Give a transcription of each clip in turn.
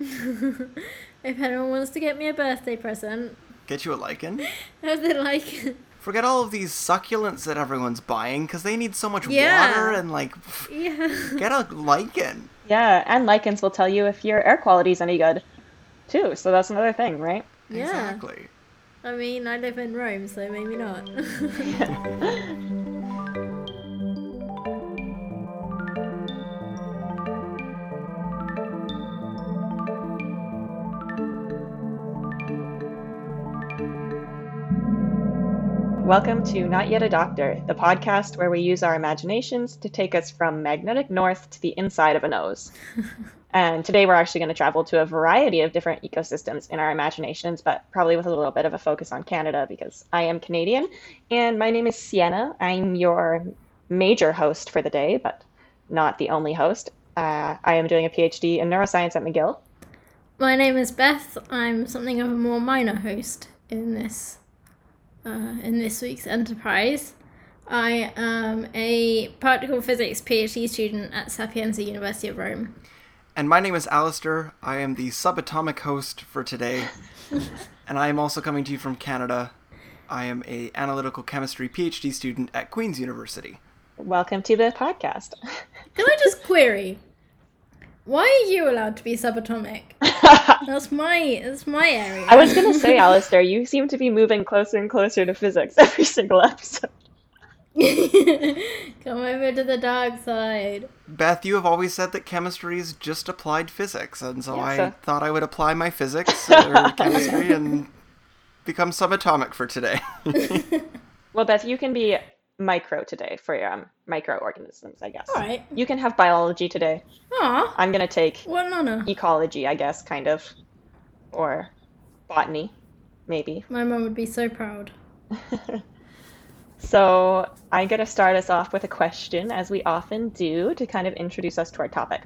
if anyone wants to get me a birthday present, Get you a lichen. have they like Forget all of these succulents that everyone's buying because they need so much Yeah. water and like yeah. get a lichen. Yeah, and lichens will tell you if your air quality is any good, too. So that's another thing, right? Yeah. Exactly. I mean, I live in Rome, so maybe not. Welcome to Not Yet a Doctor, the podcast where we use our imaginations to take us from magnetic north to the inside of a nose. and today we're actually going to travel to a variety of different ecosystems in our imaginations, but probably with a little bit of a focus on Canada because I am Canadian. And my name is Sienna. I'm your major host for the day, but not the only host. Uh, I am doing a PhD in neuroscience at McGill. My name is Beth. I'm something of a more minor host in this uh, in this week's enterprise. I am a particle physics PhD student at Sapienza University of Rome. And my name is Alistair. I am the subatomic host for today. and I am also coming to you from Canada. I am a analytical chemistry PhD student at Queen's University. Welcome to the podcast. Can I just query? Why are you allowed to be subatomic? That's my that's my area. I was going to say, Alistair, you seem to be moving closer and closer to physics every single episode. Come over to the dark side. Beth, you have always said that chemistry is just applied physics, and so Yeah, I so- thought I would apply my physics or chemistry and become subatomic for today. Well, Beth, you can be micro today for um, microorganisms, I guess. All right. You can have biology today. Aw, I'm going to take what an honor. ecology, I guess, kind of. Or botany, maybe. My mum would be so proud. So I'm going to start us off with a question, as we often do, to kind of introduce us to our topic.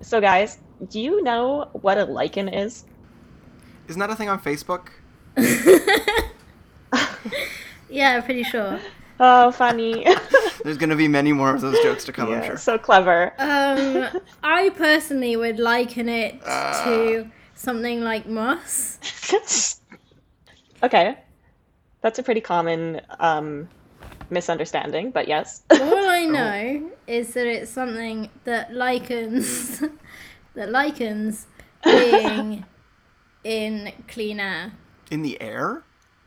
So, guys, do you know what a lichen is? Isn't that a thing on Facebook? Yeah, I'm pretty sure. Oh, funny. There's going to be many more of those jokes to come, I'm sure. so clever. Um, I personally would liken it to something like moss. okay. That's a pretty common um, misunderstanding, but yes. All I know is that it's something that likens that likens being in clean air. In the air?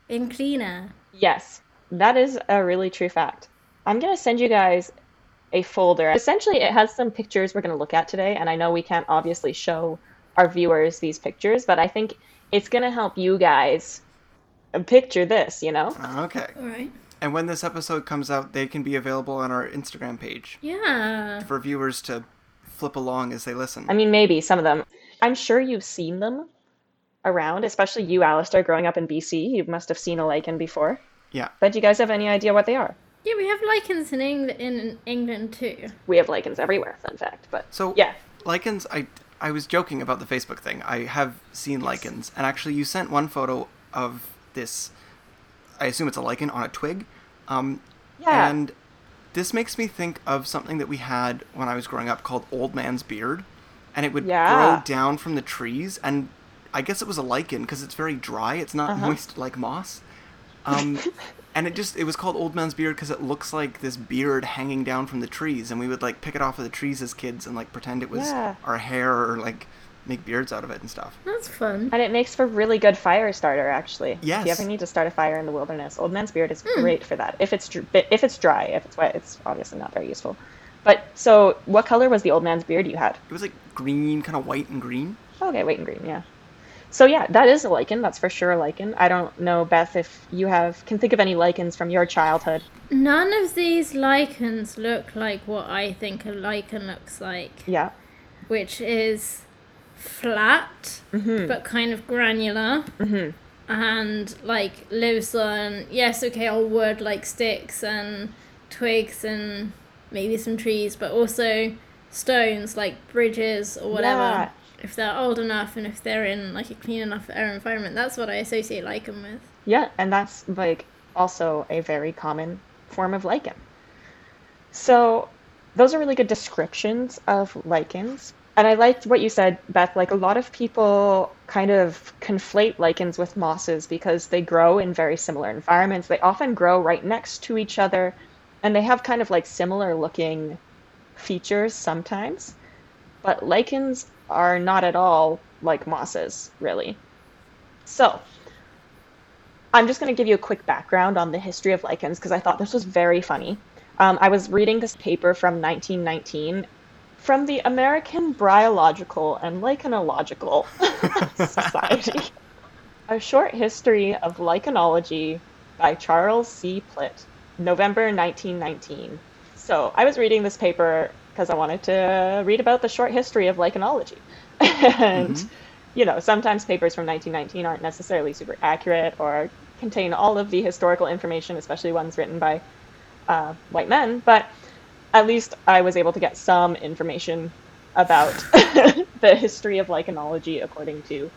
In clean air. yes, that is a really true fact. I'm going to send you guys a folder. Essentially, it has some pictures we're going to look at today, and I know we can't obviously show our viewers these pictures, but I think it's going to help you guys picture this, you know? Okay. All right. And when this episode comes out, they can be available on our Instagram page Yeah. for viewers to flip along as they listen. I mean, maybe some of them. I'm sure you've seen them around, especially you, Alistair, growing up in BC. You must have seen a lichen before. Yeah. But do you guys have any idea what they are? Yeah, we have lichens in England, in England too. We have lichens everywhere, fun fact. But So yeah, lichens, I I was joking about the Facebook thing. I have seen lichens, and actually, you sent one photo of this. I assume it's a lichen on a twig. Um, Yeah. And this makes me think of something that we had when I was growing up called old man's beard, and it would Yeah. grow down from the trees, and I guess it was a lichen because it's very dry. It's not Uh-huh. moist like moss. Um, and it just it was called old man's beard because it looks like this beard hanging down from the trees, and we would like pick it off of the trees as kids and like pretend it was Yeah. our hair or like make beards out of it and stuff. That's fun. and it makes for really good fire starter. Actually, yes. if you ever need to start a fire in the wilderness, old man's beard is great for that. If it's if it's dry, if it's wet, it's obviously not very useful. But so, what color was the old man's beard you had? It was like green, kind of white and green. Okay, white and green, yeah. So yeah, that is a lichen. That's for sure a lichen. I don't know, Beth, if you have can think of any lichens from your childhood. None of these lichens look like what I think a lichen looks like, Yeah. which is flat mm-hmm. but kind of granular mm-hmm. and like lives on yes okay old wood like sticks and twigs and maybe some trees but also stones like bridges or whatever Yeah. If they're old enough and if they're in like a clean enough air environment that's what i associate lichen with Yeah, and that's like also a very common form of lichen. So those are really good descriptions of lichens. And I liked what you said, Beth. Like a lot of people kind of conflate lichens with mosses because they grow in very similar environments. They often grow right next to each other and they have kind of like similar looking features sometimes. But lichens are not at all like mosses, really. So, I'm just going to give you a quick background on the history of lichens because I thought this was very funny. Um, I was reading this paper from 1919 from the American Bryological and Lichenological Society. A short history of lichenology by Charles C. Plitt, November 1919. So I was reading this paper because I wanted to read about the short history of lichenology. and, mm-hmm. you know, sometimes papers from 1919 aren't necessarily super accurate or contain all of the historical information, especially ones written by uh, white men. But at least I was able to get some information about the history of lichenology according to,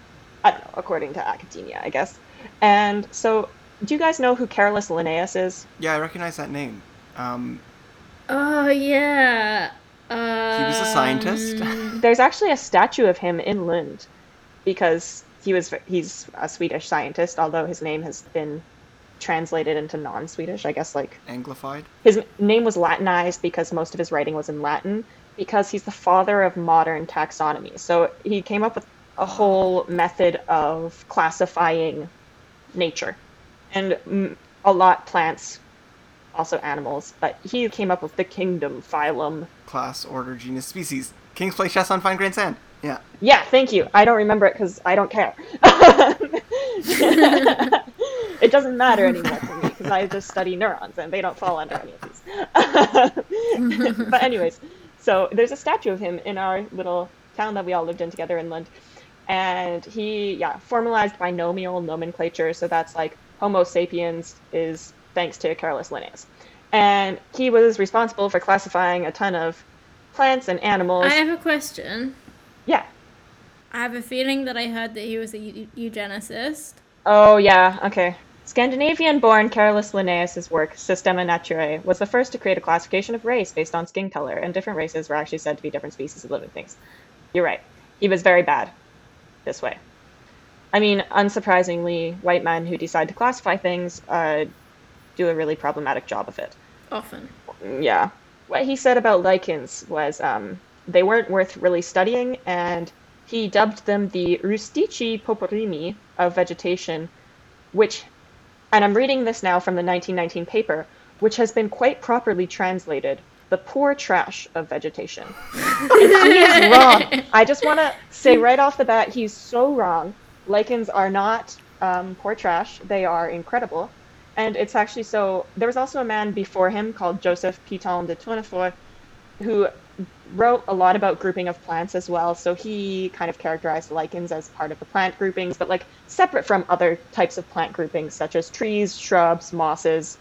I don't know, according to academia, I guess. And so, do you guys know who Carolus Linnaeus is? Yeah, I recognize that name. Um, oh yeah. He was a scientist. Um, there's actually a statue of him in Lund because he was he's a Swedish scientist, although his name has been translated into non-Swedish, I guess like anglified. His name was Latinized because most of his writing was in Latin because he's the father of modern taxonomy. So he came up with a whole method of classifying nature. And a lot plants, also animals, but he came up with the kingdom, phylum, class, order, genus, species. Kings play chess on fine grained sand. Yeah. Yeah, thank you. I don't remember it because I don't care. it doesn't matter anymore for me because I just study neurons and they don't fall under any of these. but anyways, so there's a statue of him in our little town that we all lived in together in Lund. And he, yeah, formalized binomial nomenclature. So that's like Homo sapiens is thanks to Carolus Linnaeus. And he was responsible for classifying a ton of plants and animals. I have a question. Yeah. I have a feeling that I heard that he was a eugenicist. Oh, yeah, okay. Scandinavian born Carolus Linnaeus' work, Systema Naturae, was the first to create a classification of race based on skin color, and different races were actually said to be different species of living things. You're right. He was very bad this way. I mean, unsurprisingly, white men who decide to classify things uh, do a really problematic job of it. Often. Yeah. What he said about lichens was um, they weren't worth really studying, and he dubbed them the rustici pauperrimi of vegetation, which and I'm reading this now from the 1919 paper, which has been quite properly translated the poor trash of vegetation. he is wrong. I just want to say right off the bat, he's so wrong. Lichens are not um, poor trash, they are incredible. And it's actually so. There was also a man before him called Joseph Pitton de Tournefort who wrote a lot about grouping of plants as well. So he kind of characterized lichens as part of the plant groupings, but like separate from other types of plant groupings, such as trees, shrubs, mosses,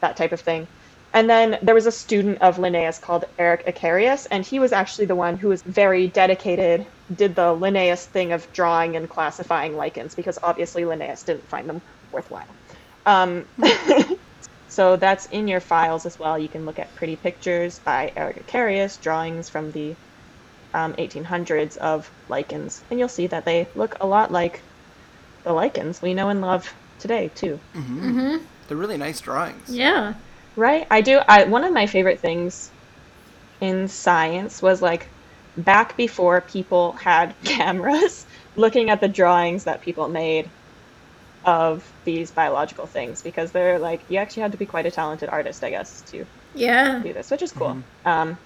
that type of thing. And then there was a student of Linnaeus called Eric Acharius, and he was actually the one who was very dedicated, did the Linnaeus thing of drawing and classifying lichens, because obviously Linnaeus didn't find them worthwhile. Um, So that's in your files as well. You can look at pretty pictures by Eric Acharius, drawings from the um, 1800s of lichens, and you'll see that they look a lot like the lichens we know and love today too. Mm-hmm. Mm-hmm. They're really nice drawings. Yeah. Right. I do. I one of my favorite things in science was like back before people had cameras, looking at the drawings that people made of these biological things because they're like you actually had to be quite a talented artist, I guess, to yeah do this, which is cool. Mm-hmm. Um,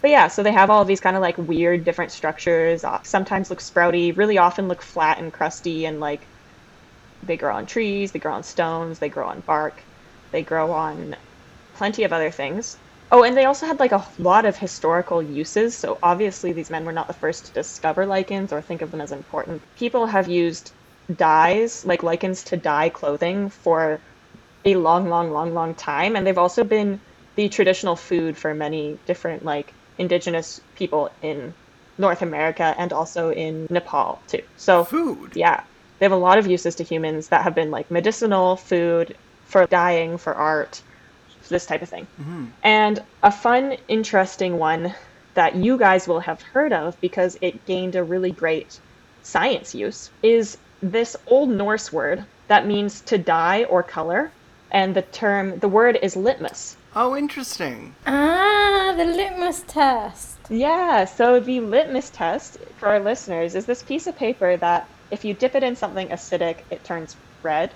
but yeah, so they have all these kind of like weird different structures. Uh, sometimes look sprouty, really often look flat and crusty, and like they grow on trees, they grow on stones, they grow on bark, they grow on plenty of other things. Oh, and they also had like a lot of historical uses. So obviously, these men were not the first to discover lichens or think of them as important. People have used dyes, like lichens to dye clothing for a long, long, long, long time. And they've also been the traditional food for many different like indigenous people in North America and also in Nepal too. So food. Yeah. They have a lot of uses to humans that have been like medicinal, food, for dyeing, for art, this type of thing. Mm-hmm. And a fun, interesting one that you guys will have heard of because it gained a really great science use is this Old Norse word that means to dye or color. And the term, the word is litmus. Oh, interesting. Ah, the litmus test. Yeah, so the litmus test for our listeners is this piece of paper that if you dip it in something acidic, it turns red.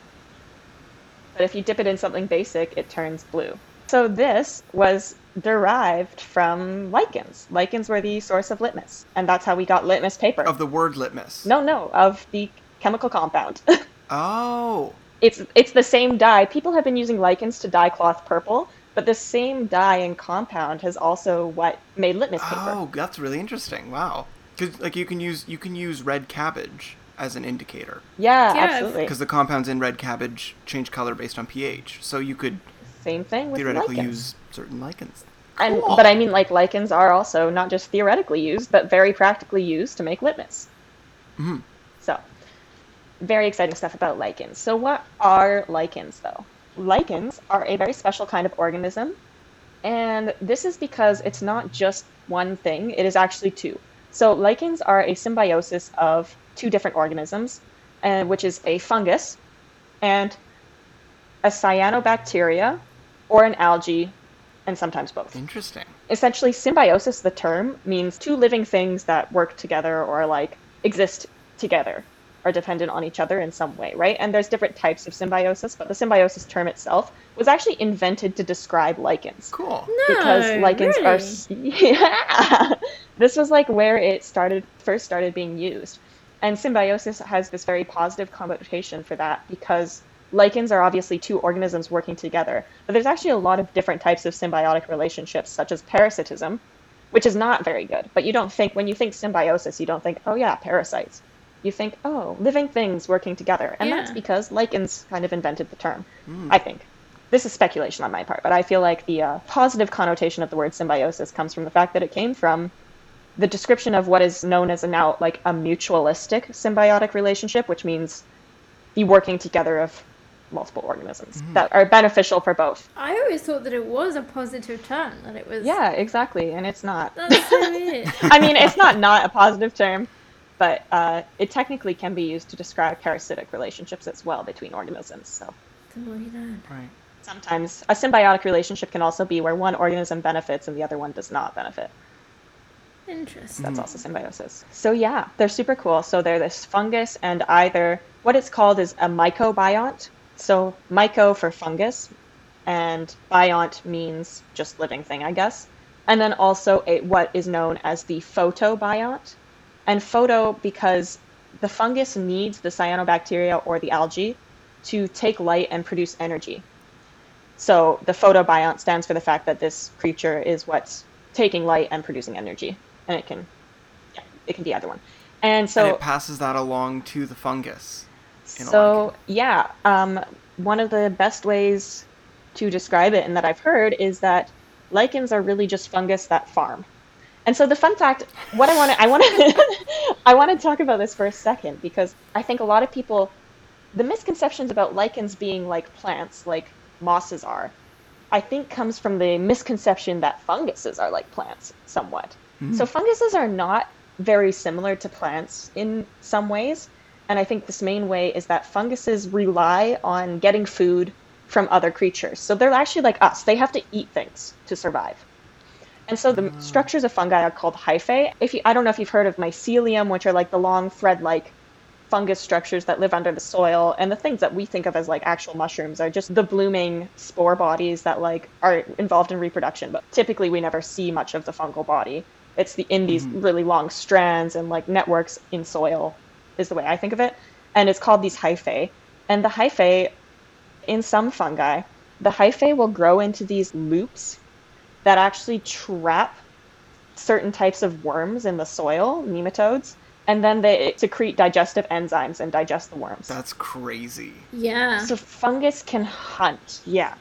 But if you dip it in something basic, it turns blue. So this was derived from lichens. Lichens were the source of litmus, and that's how we got litmus paper. Of the word litmus. No, no, of the chemical compound. oh. It's it's the same dye. People have been using lichens to dye cloth purple, but the same dye and compound has also what made litmus paper. Oh, that's really interesting. Wow. Cuz like you can use you can use red cabbage as an indicator. Yeah, Yeah, absolutely. Because the compounds in red cabbage change color based on pH. So you could Same thing with theoretically lichens. use certain lichens. And but I mean, like lichens are also not just theoretically used, but very practically used to make litmus. Mhm. So, very exciting stuff about lichens. So, what are lichens, though? Lichens are a very special kind of organism, and this is because it's not just one thing; it is actually two. So, lichens are a symbiosis of two different organisms, uh, which is a fungus and a cyanobacteria or an algae, and sometimes both Interesting. essentially symbiosis the term means two living things that work together or like exist together are dependent on each other in some way right? And there's different types of symbiosis but the symbiosis term itself was actually invented to describe lichens. Cool. No, because lichens really? are yeah. This was like where it started first started being used. And symbiosis has this very positive connotation for that because lichens are obviously two organisms working together but there's actually a lot of different types of symbiotic relationships such as parasitism which is not very good. But you don't think when you think symbiosis you don't think oh yeah parasites you think oh living things working together and that's because lichens kind of invented the term i think this is speculation on my part, but I feel like the uh, positive connotation of the word symbiosis comes from the fact that it came from the description of what is known as a now like a mutualistic symbiotic relationship, which means the working together of multiple organisms that are beneficial for both. I always thought that it was a positive term. That it was. Yeah, exactly, and it's not. That's so weird. I mean, it's not not a positive term, but uh, it technically can be used to describe parasitic relationships as well between organisms. So. the more you learn. Right. Sometimes a symbiotic relationship can also be where one organism benefits and the other one does not benefit. Interesting. That's also symbiosis. So yeah, they're super cool. So they're this fungus and either what it's called is a mycobiont. So myco for fungus and biont means just living thing, I guess. And then also a what is known as the photobiont. And photo because the fungus needs the cyanobacteria or the algae to take light and produce energy. So the photobiont stands for the fact that this creature is what's taking light and producing energy, and it can, yeah, it can be either one. And so, and it passes that along to the fungus. so yeah, um, one of the best ways to describe it, and that I've heard, is that lichens are really just fungus that farm. And so the fun fact, what I want to, I want to, I want to talk about this for a second because I think a lot of people, the misconceptions about lichens being like plants, like mosses are, I think comes from the misconception that funguses are like plants somewhat. Hmm. So funguses are not very similar to plants in some ways. And I think this main way is that funguses rely on getting food from other creatures. So they're actually like us. They have to eat things to survive. And so the mm. structures of fungi are called hyphae. If you, I don't know if you've heard of mycelium, which are like the long thread-like fungus structures that live under the soil, and the things that we think of as like actual mushrooms are just the blooming spore bodies that like are involved in reproduction. But typically, we never see much of the fungal body. It's the in these mm-hmm. really long strands and like networks in soil, is the way I think of it. And it's called these hyphae. And the hyphae, in some fungi, the hyphae will grow into these loops that actually trap certain types of worms in the soil, nematodes, and then they secrete digestive enzymes and digest the worms. That's crazy. Yeah. So fungus can hunt, yeah,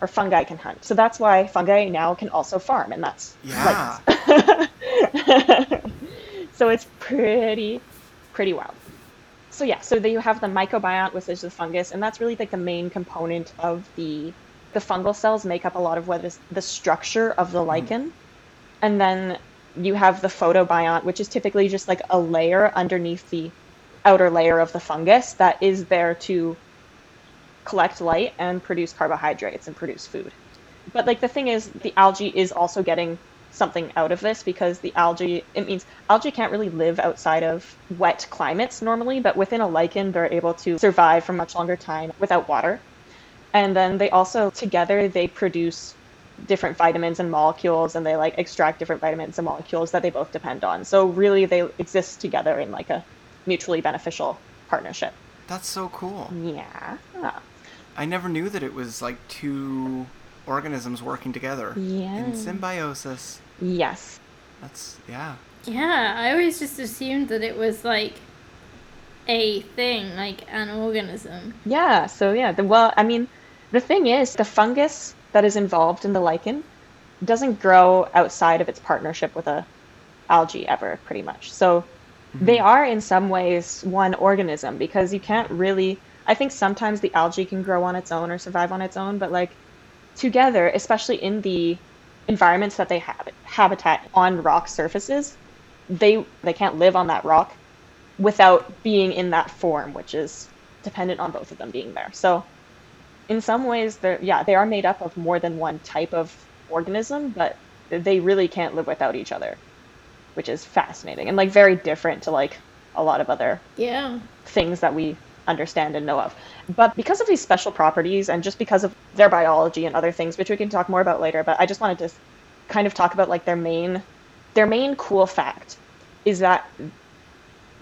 or fungi can hunt. So that's why fungi now can also farm, and that's Yeah. so it's pretty, pretty wild. So yeah, so then you have the mycobiont, which is the fungus, and that's really like the main component of the the fungal cells make up a lot of what is the structure of the mm-hmm. lichen. And then you have the photobiont, which is typically just like a layer underneath the outer layer of the fungus that is there to collect light and produce carbohydrates and produce food. But like the thing is, the algae is also getting something out of this because the algae it means algae can't really live outside of wet climates normally but within a lichen they're able to survive for much longer time without water and then they also together they produce different vitamins and molecules and they like extract different vitamins and molecules that they both depend on so really they exist together in like a mutually beneficial partnership That's so cool. yeah I never knew that it was like two organisms working together Yeah. in symbiosis. yes That's yeah. Yeah, I always just assumed that it was like a thing, like an organism. Yeah, so yeah, the well, I mean, the thing is, the fungus that is involved in the lichen doesn't grow outside of its partnership with a algae ever, pretty much. So mm-hmm. they are in some ways one organism because you can't really I think sometimes the algae can grow on its own or survive on its own, but like together, especially in the environments that they have habitat on rock surfaces, they they can't live on that rock without being in that form, which is dependent on both of them being there. So in some ways they're yeah, they are made up of more than one type of organism, but they really can't live without each other, which is fascinating and like very different to like a lot of other Yeah. things that we understand and know of. But because of these special properties and just because of their biology and other things, which we can talk more about later, but I just wanted to kind of talk about like their main their main cool fact is that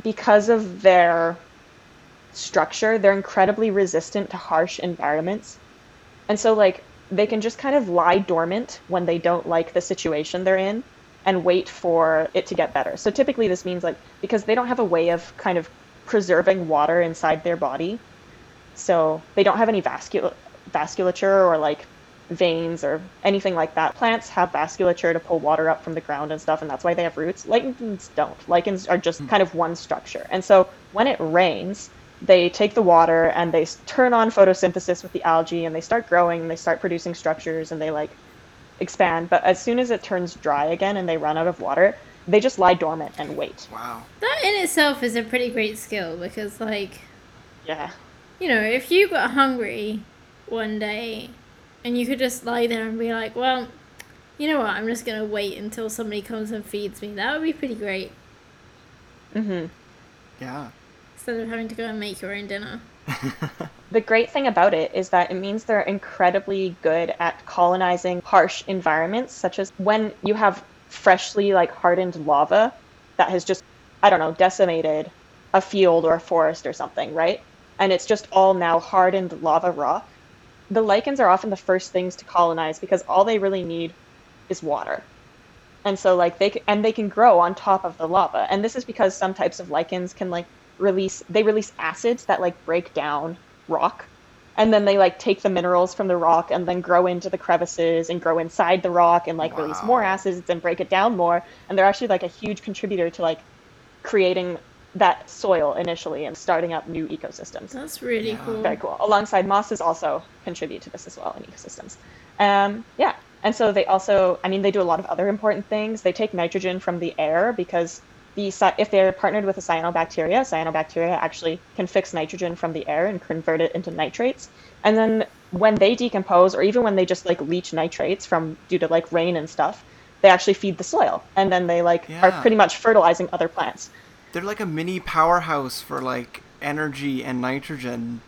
because of their structure, they're incredibly resistant to harsh environments. And so like they can just kind of lie dormant when they don't like the situation they're in and wait for it to get better. So typically this means like because they don't have a way of kind of preserving water inside their body. So they don't have any vascul- vasculature or like veins or anything like that. Plants have vasculature to pull water up from the ground and stuff, and that's why they have roots. Lichens don't. Lichens are just hmm. kind of one structure. And so when it rains, they take the water and they turn on photosynthesis with the algae and they start growing and they start producing structures and they like expand. But as soon as it turns dry again and they run out of water, they just lie dormant and wait. Wow. That in itself is a pretty great skill because, like, Yeah. you know, if you got hungry one day and you could just lie there and be like, well, you know what, I'm just going to wait until somebody comes and feeds me, that would be pretty great. hmm Yeah. Instead of having to go and make your own dinner. The great thing about it is that it means they're incredibly good at colonizing harsh environments, such as when you have freshly like hardened lava that has just, I don't know, decimated a field or a forest or something, right? And it's just all now hardened lava rock. The lichens are often the first things to colonize because all they really need is water. And so like they c- and they can grow on top of the lava. And this is because some types of lichens can like release they release acids that like break down rock and then they like take the minerals from the rock and then grow into the crevices and grow inside the rock and like release more acids and break it down more and they're actually like a huge contributor to like creating that soil initially and starting up new ecosystems That's really Yeah. cool. very cool. Alongside mosses also contribute to this as well in ecosystems. Um, yeah, and so they also, I mean, they do a lot of other important things. They take nitrogen from the air because the if they're partnered with a cyanobacteria, cyanobacteria actually can fix nitrogen from the air and convert it into nitrates. And then when they decompose, or even when they just like leach nitrates from due to like rain and stuff, they actually feed the soil, and then they like are pretty much fertilizing other plants. They're like a mini powerhouse for like energy and nitrogen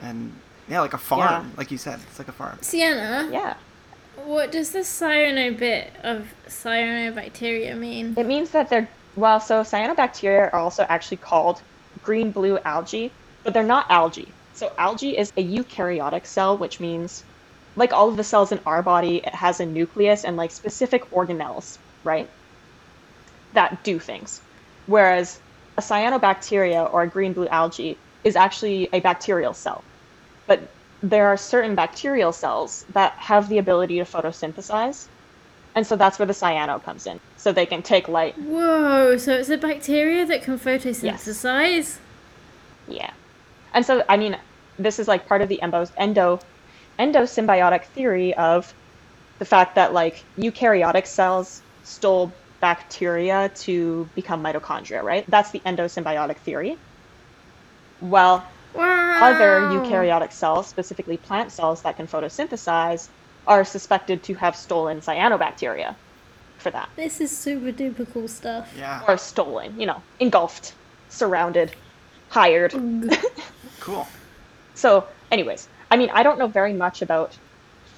and yeah, like a farm, Yeah. like you said. It's like a farm. Sienna, Yeah. what does the cyanobit of cyanobacteria mean? It means that they're well, so cyanobacteria are also actually called green blue algae, but they're not algae. So algae is a eukaryotic cell, which means like all of the cells in our body, it has a nucleus and like specific organelles, right? That do things. Whereas a cyanobacteria or a green blue algae is actually a bacterial cell. But there are certain bacterial cells that have the ability to photosynthesize. And so that's where the cyano comes in. So they can take light. Whoa, so it's a bacteria that can photosynthesize? Yeah. And so I mean, this is like part of the endo endo endosymbiotic theory of the fact that like eukaryotic cells stole bacteria to become mitochondria, right? That's the endosymbiotic theory. Well, Wow. other eukaryotic cells, specifically plant cells that can photosynthesize, are suspected to have stolen cyanobacteria for that. This is super duper cool stuff. Yeah. Or stolen, you know, engulfed, surrounded, hired. Cool. So, anyways, I mean, I don't know very much about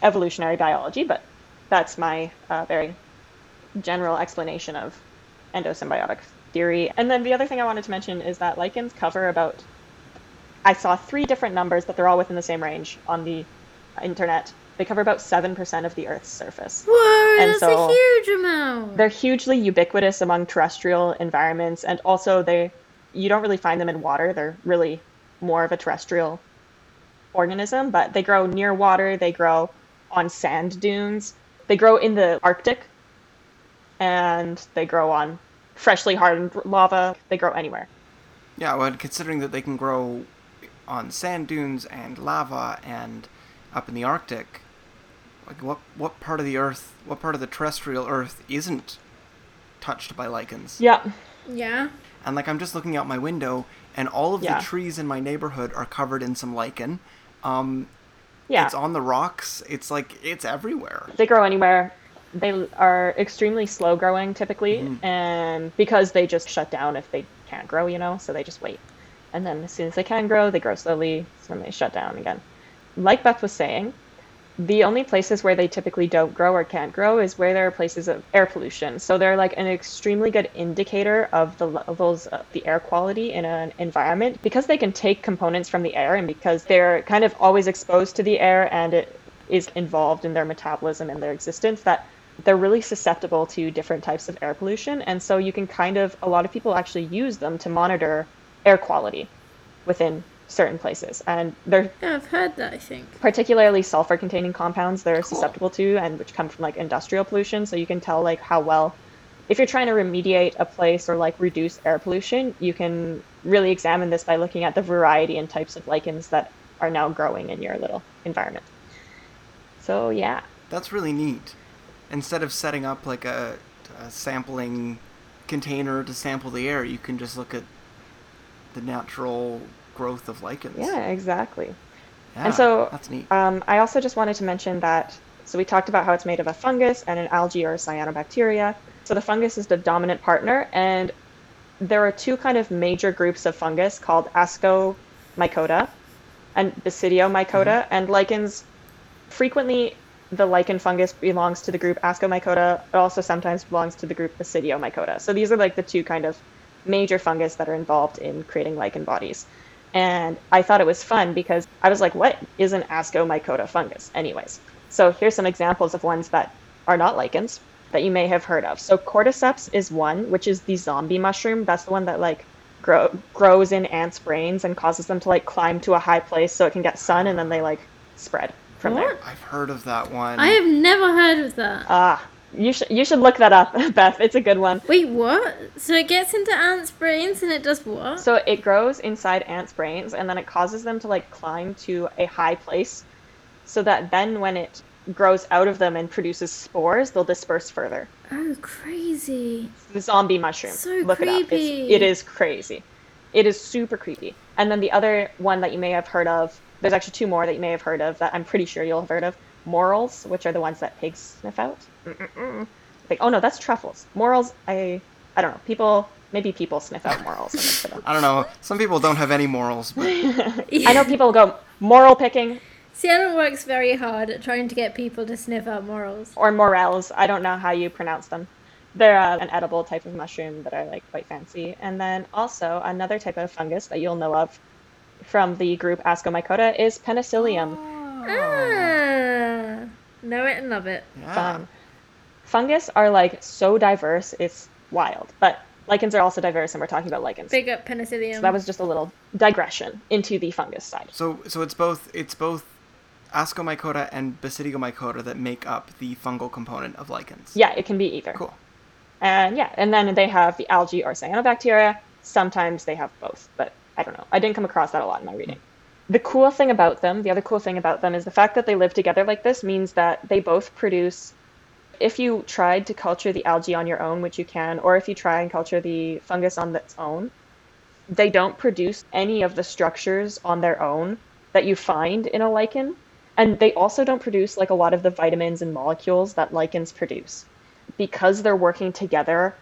evolutionary biology, but that's my uh, very general explanation of endosymbiotic theory. And then the other thing I wanted to mention is that lichens cover about, I saw three different numbers, but they're all within the same range on the internet. They cover about 7% of the Earth's surface. Whoa, And that's so- a huge amount. They're hugely ubiquitous among terrestrial environments, and also they you don't really find them in water. They're really more of a terrestrial organism, but they grow near water. They grow on sand dunes. They grow in the Arctic, and they grow on freshly hardened lava. They grow anywhere. Yeah, well, considering that they can grow on sand dunes and lava and up in the Arctic, like what what part of the Earth, what part of the terrestrial Earth isn't touched by lichens? Yeah, yeah. And like I'm just looking out my window, and all of Yeah. the trees in my neighborhood are covered in some lichen. Um, yeah. It's on the rocks. It's like it's everywhere. they grow anywhere. They are extremely slow growing typically, and because they just shut down if they can't grow, you know, so they just wait. And then as soon as they can grow, they grow slowly, so then they shut down again. Like Beth was saying, the only places where they typically don't grow or can't grow is where there are places of air pollution. So they're like an extremely good indicator of the levels of the air quality in an environment because they can take components from the air and because they're kind of always exposed to the air and it is involved in their metabolism and their existence that they're really susceptible to different types of air pollution. And so you can kind of, a lot of people actually use them to monitor air quality within certain places. And they're Yeah, I've heard that, I think. particularly sulfur containing compounds they're susceptible to and which come from like industrial pollution so you can tell like how well if you're trying to remediate a place or like reduce air pollution you can really examine this by looking at the variety and types of lichens that are now growing in your little environment so yeah That's really neat. Instead of setting up like a, a sampling container to sample the air, you can just look at the natural growth of lichens. yeah exactly Yeah, and so that's neat. Um, I also just wanted to mention that. So we talked about how it's made of a fungus and an algae or a cyanobacteria. So the fungus is the dominant partner, and there are two kind of major groups of fungus called Ascomycota and Basidiomycota, and lichens. Frequently, the lichen fungus belongs to the group Ascomycota. It also sometimes belongs to the group Basidiomycota. So these are like the two kind of major fungus that are involved in creating lichen bodies. And I thought it was fun because I was like, what is an Ascomycota fungus? Anyways, so here's some examples of ones that are not lichens that you may have heard of. So cordyceps is one, which is the zombie mushroom. That's the one that like grow, grows in ants' brains and causes them to like climb to a high place so it can get sun and then they like spread from there. What? I've heard of that one. I have never heard of that. Ah, you should you should look that up, Beth. It's a good one. Wait, what? So it gets into ants' brains and it does what? So it grows inside ants' brains, and then it causes them to like climb to a high place, so that then when it grows out of them and produces spores, they'll disperse further. oh, crazy. The zombie mushroom. So Look it up. creepy. It's, it is crazy. It is super creepy. And then the other one that you may have heard of, there's actually two more that you may have heard of that I'm pretty sure you'll have heard of. Morals, which are the ones that pigs sniff out. Mm-mm-mm. Like, oh no, that's truffles. Morals, I, I don't know. People, maybe people sniff out morels. and look for them. I don't know. Some people don't have any morals, but I know people go moral picking Sienna works very hard at trying to get people to sniff out morals. or morels. I don't know how you pronounce them. They're uh, an edible type of mushroom that are like quite fancy. And then also another type of fungus that you'll know of from the group Ascomycota is penicillium. Ah, know it and love it. yeah. Fun. Fungus are like so diverse, it's wild. But lichens are also diverse, and we're talking about lichens. Big up penicillium. So that was just a little digression into the fungus side. So so it's both it's both Ascomycota and Basidiomycota that make up the fungal component of lichens. Yeah, it can be either. Cool. And yeah, and then they have the algae or cyanobacteria. Sometimes they have both, but I don't know. I didn't come across that a lot in my reading. Hmm. The cool thing about them, the other cool thing about them is the fact that they live together like this means that they both produce If you tried to culture the algae on your own, which you can, or if you try and culture the fungus on its own, they don't produce any of the structures on their own that you find in a lichen. And they also don't produce like a lot of the vitamins and molecules that lichens produce. Because they're working together,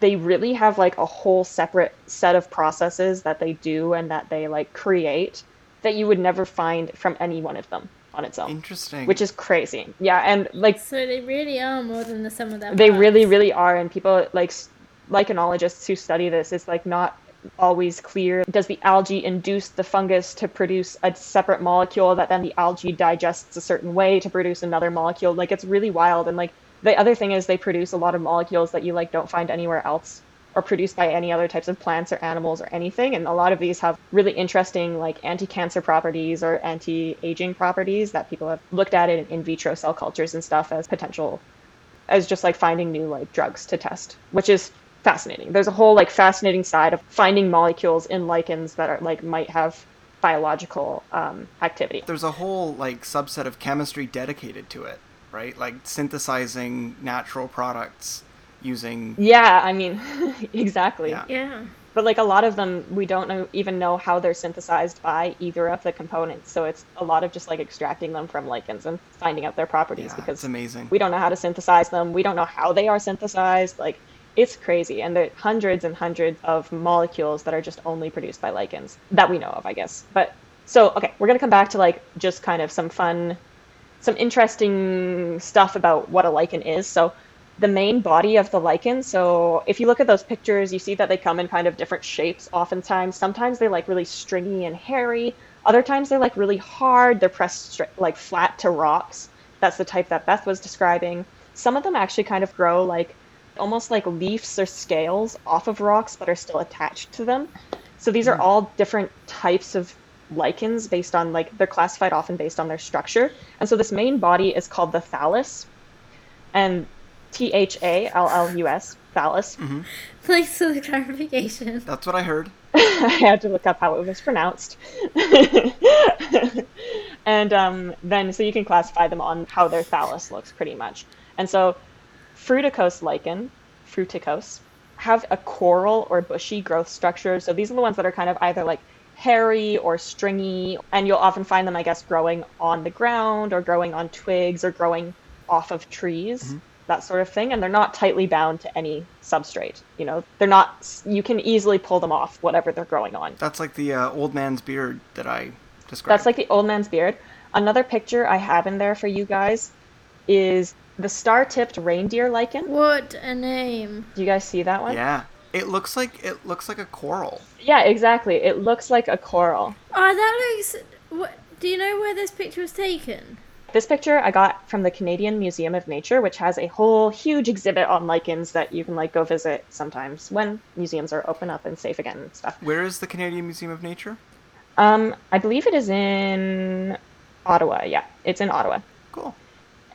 they really have like a whole separate set of processes that they do and that they like create that you would never find from any one of them on its own. Interesting. Which is crazy. Yeah, and like So they really are more than the sum of their they parts. really really are and people like s- lichenologists who study this it's like not always clear does the algae induce the fungus to produce a separate molecule that then the algae digests a certain way to produce another molecule like it's really wild and like the other thing is they produce a lot of molecules that you like don't find anywhere else or produced by any other types of plants or animals or anything and a lot of these have really interesting like anti-cancer properties or anti-aging properties that people have looked at in in vitro cell cultures and stuff as potential as just like finding new like drugs to test, which is fascinating. There's a whole like fascinating side of finding molecules in lichens that are like might have biological um, activity. There's a whole like subset of chemistry dedicated to it, right? Like synthesizing natural products using Yeah, I mean, exactly. Yeah. Yeah. But like a lot of them, we don't know, even know how they're synthesized by either of the components. So it's a lot of just like extracting them from lichens and finding out their properties Yeah, because it's amazing. we don't know how to synthesize them. We don't know how they are synthesized. Like it's crazy, and there are hundreds and hundreds of molecules that are just only produced by lichens that we know of, I guess. But so okay, we're gonna come back to like just kind of some fun, some interesting stuff about what a lichen is. So the main body of the lichen. So if you look at those pictures, you see that they come in kind of different shapes. Oftentimes, sometimes they're like really stringy and hairy. Other times they're like really hard. They're pressed stri- like flat to rocks. That's the type that Beth was describing. Some of them actually kind of grow like almost like leaves or scales off of rocks, but are still attached to them. So these are hmm. all different types of lichens based on like they're classified often based on their structure. And so this main body is called the thallus. And T H A L L U S, thallus. Thanks for the clarification. That's what I heard. I had to look up how it was pronounced. and um, then, so you can classify them on how their thallus looks pretty much. And so, fruticose lichen, fruticose, have a coral or bushy growth structure. So these are the ones that are kind of either like hairy or stringy, and you'll often find them, I guess, growing on the ground or growing on twigs or growing off of trees, that sort of thing. And they're not tightly bound to any substrate. You know, they're not, you can easily pull them off whatever they're growing on. That's like the uh, old man's beard that I described. That's like the old man's beard. Another picture I have in there for you guys is the star-tipped reindeer lichen. What a name. Do you guys see that one? Yeah. It looks like it looks like a coral. Yeah, exactly. It looks like a coral. Oh, that looks. What? Do you know where this picture was taken? This picture I got from the Canadian Museum of Nature, which has a whole huge exhibit on lichens that you can like go visit sometimes when museums are open up and safe again and stuff. Where is the Canadian Museum of Nature? Um, I believe it is in Ottawa. Yeah, it's in Ottawa. Cool.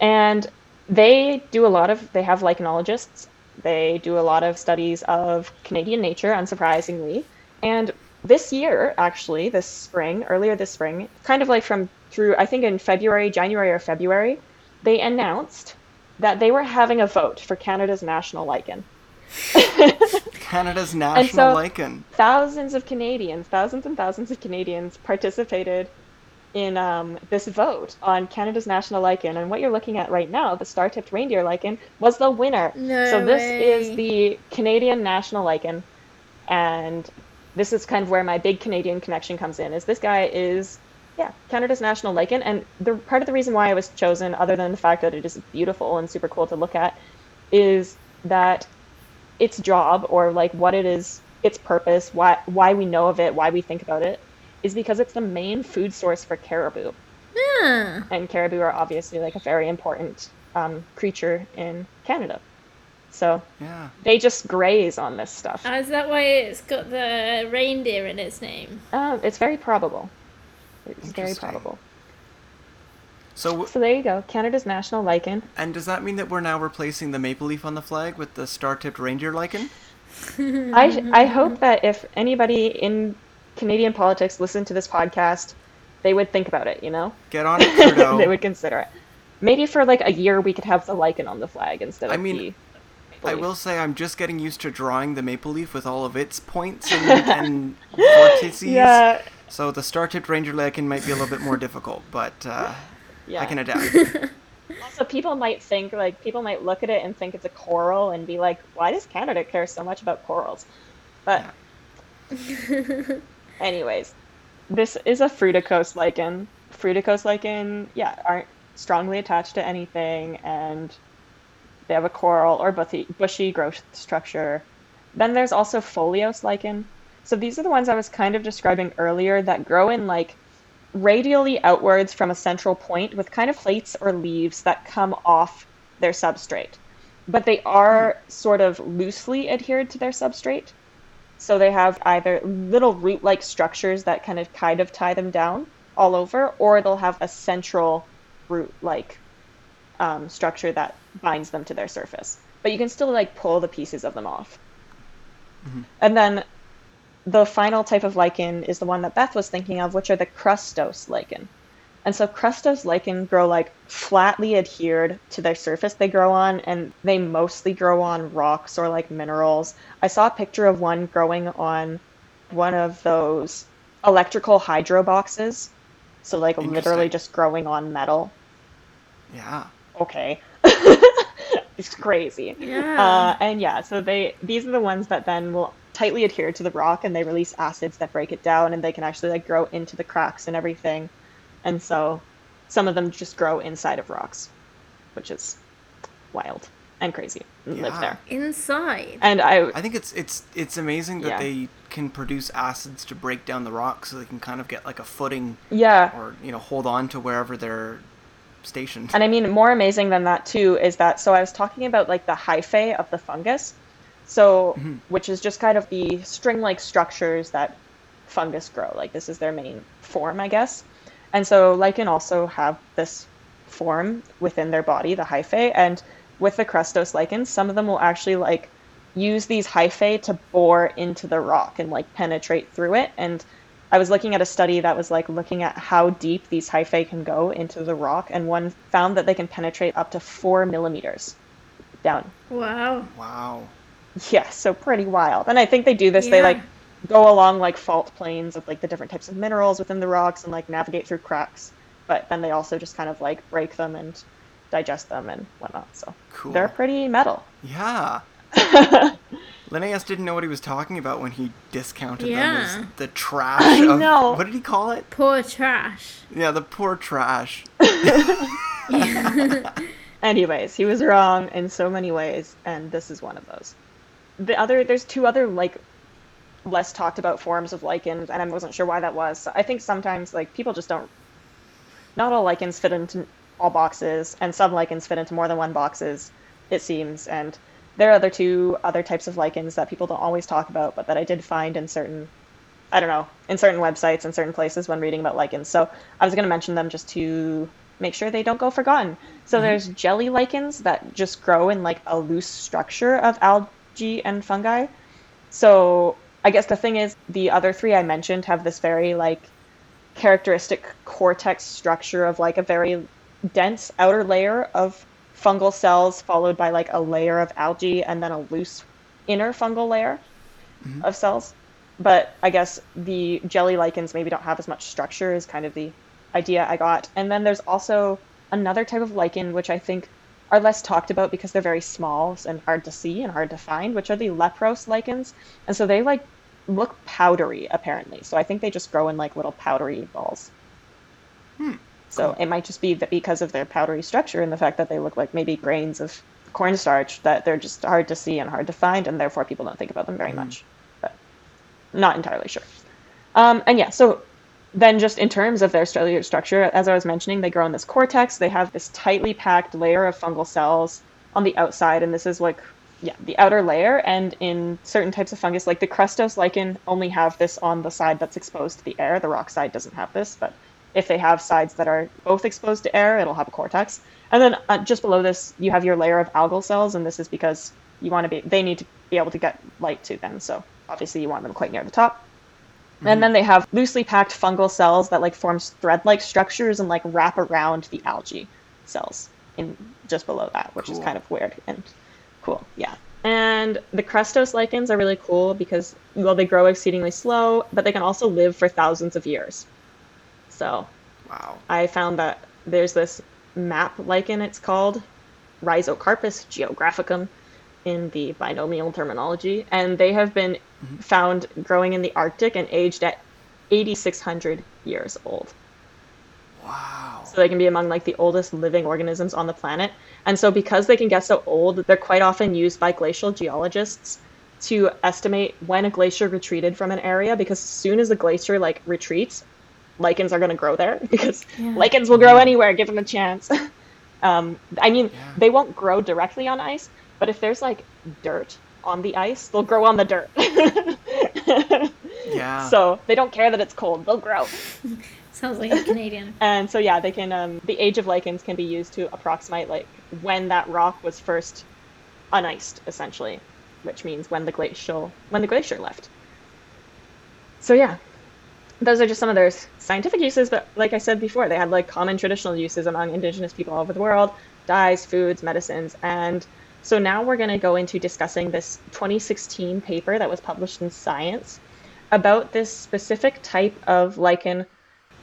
And they do a lot of, they have lichenologists. They do a lot of studies of Canadian nature, unsurprisingly. And this year, actually, this spring, earlier this spring, kind of like from through, I think in February, January or February, they announced that they were having a vote for Canada's national lichen. Canada's national so- lichen. thousands of Canadians, thousands and thousands of Canadians participated in um, this vote on Canada's national lichen. And what you're looking at right now, the star-tipped reindeer lichen, was the winner. No so this way. is the Canadian national lichen, and this is kind of where my big Canadian connection comes in. Is this guy is yeah Canada's national lichen, and the part of the reason why I was chosen, other than the fact that it is beautiful and super cool to look at, is that its job or like what it is its purpose why why we know of it why we think about it is because it's the main food source for caribou. And caribou are obviously like a very important um, creature in canada so Yeah. they just graze on this stuff Oh, is that why it's got the reindeer in its name? uh, it's very probable it's very probable So, so there you go canada's national lichen and does that mean that we're now replacing the maple leaf on the flag with the star-tipped reindeer lichen? I I hope that if anybody in Canadian politics listened to this podcast, they would think about it. You know, Get on it, Trudeau. they would consider it. maybe for like a year we could have the lichen on the flag instead of I mean, the. I will say I'm just getting used to drawing the maple leaf with all of its points and, and vertices. Yeah, So the star-tipped ranger lichen might be a little bit more difficult, but uh, yeah. I can adapt. Also, people might think like people might look at it and think it's a coral and be like, "Why does Canada care so much about corals?" But, anyways, this is a fruticose lichen. Fruticose lichen, yeah, aren't strongly attached to anything, and they have a coral or bushy, bushy growth structure. Then there's also foliose lichen. So these are the ones I was kind of describing earlier that grow in like radially outwards from a central point with kind of plates or leaves that come off their substrate. But they are sort of loosely adhered to their substrate. So they have either little root like structures that kind of kind of tie them down all over, or they'll have a central root like um, structure that binds them to their surface. But you can still like pull the pieces of them off. And then the final type of lichen is the one that Beth was thinking of, which are the crustose lichen. And so crustose lichen grow like flatly adhered to their surface they grow on, and they mostly grow on rocks or like minerals. I saw a picture of one growing on one of those electrical hydro boxes. So like literally just growing on metal. Yeah. Okay. it's crazy. Yeah. Uh, and yeah, so they these are the ones that then will tightly adhere to the rock and they release acids that break it down and they can actually like grow into the cracks and everything. And so some of them just grow inside of rocks, which is wild and crazy. and Live there. Inside. And I I think it's it's it's amazing that Yeah. they can produce acids to break down the rock, so they can kind of get like a footing yeah, or you know hold on to wherever they're stationed. And I mean, more amazing than that too is that so I was talking about like the hyphae of the fungus, so mm-hmm. which is just kind of the string-like structures that fungus grow. Like this is their main form, I guess. And so lichen also have this form within their body, the hyphae, and with the crustose lichens, some of them will actually like use these hyphae to bore into the rock and like penetrate through it. And I was looking at a study that was like looking at how deep these hyphae can go into the rock, and one found that they can penetrate up to four millimeters down. Wow. wow. Yeah, so pretty wild. And I think they do this. They like go along like fault planes of like the different types of minerals within the rocks and like navigate through cracks. But then they also just kind of like break them and digest them and whatnot. So Cool. they're pretty metal. Yeah. Linnaeus didn't know what he was talking about when he discounted them Yeah. as the trash. I of, know. What did he call it? Poor trash. Yeah, the poor trash. Anyways, he was wrong in so many ways, and this is one of those. The other, there's two other like less talked about forms of lichens, and I wasn't sure why that was. So I think sometimes like people just don't. Not all lichens fit into all boxes, and some lichens fit into more than one boxes, it seems. And there are other two other types of lichens that people don't always talk about, but that I did find in certain, I don't know, in certain websites and certain places when reading about lichens. So I was going to mention them just to make sure they don't go forgotten. So mm-hmm. there's jelly lichens that just grow in like a loose structure of algae and fungi. So I guess the thing is, the other three I mentioned have this very like characteristic cortex structure of like a very dense outer layer of fungal cells, followed by like a layer of algae, and then a loose inner fungal layer mm-hmm. of cells. But I guess the jelly lichens maybe don't have as much structure, is kind of the idea I got. And then there's also another type of lichen, which I think are less talked about because they're very small and hard to see and hard to find, which are the leprose lichens. And so they like look powdery apparently. So I think they just grow in like little powdery balls. Hmm. So it might just be that because of their powdery structure and the fact that they look like maybe grains of cornstarch that they're just hard to see and hard to find, and therefore people don't think about them very much. But not entirely sure. Um, and yeah, so then just in terms of their cellular structure, as I was mentioning, they grow in this cortex. They have this tightly packed layer of fungal cells on the outside, and this is like yeah, the outer layer. And in certain types of fungus, like the crustose lichen, only have this on the side that's exposed to the air. The rock side doesn't have this, but if they have sides that are both exposed to air, it'll have a cortex. And then uh, just below this, you have your layer of algal cells, and this is because you want to be they need to be able to get light to them. So obviously you want them quite near the top. And then they have loosely packed fungal cells that like form thread-like structures and like wrap around the algae. cells in just below that, which is kind of weird and cool. Yeah. And the crustose lichens are really cool because well they grow exceedingly slow, but they can also live for thousands of years. So Wow. I found that there's this map lichen, it's called Rhizocarpus geographicum in the binomial terminology, and they have been mm-hmm. found growing in the Arctic and aged at 8,600 years old. Wow. So they can be among like the oldest living organisms on the planet. And so because they can get so old, they're quite often used by glacial geologists to estimate when a glacier retreated from an area because as soon as the glacier like retreats, lichens are going to grow there because Yeah. lichens will grow anywhere, give them a chance. um, I mean, Yeah. they won't grow directly on ice, but if there's like dirt on the ice, they'll grow on the dirt. Yeah. So they don't care that it's cold, they'll grow. Sounds like a Canadian. And so yeah, they can um, the age of lichens can be used to approximate like when that rock was first uniced, essentially, which means when the glacial when the glacier left. So yeah, those are just some of their scientific uses. But like I said before, they had like common traditional uses among indigenous people all over the world: dyes, foods, medicines, and so now we're going to go into discussing this 2016 paper that was published in Science about this specific type of lichen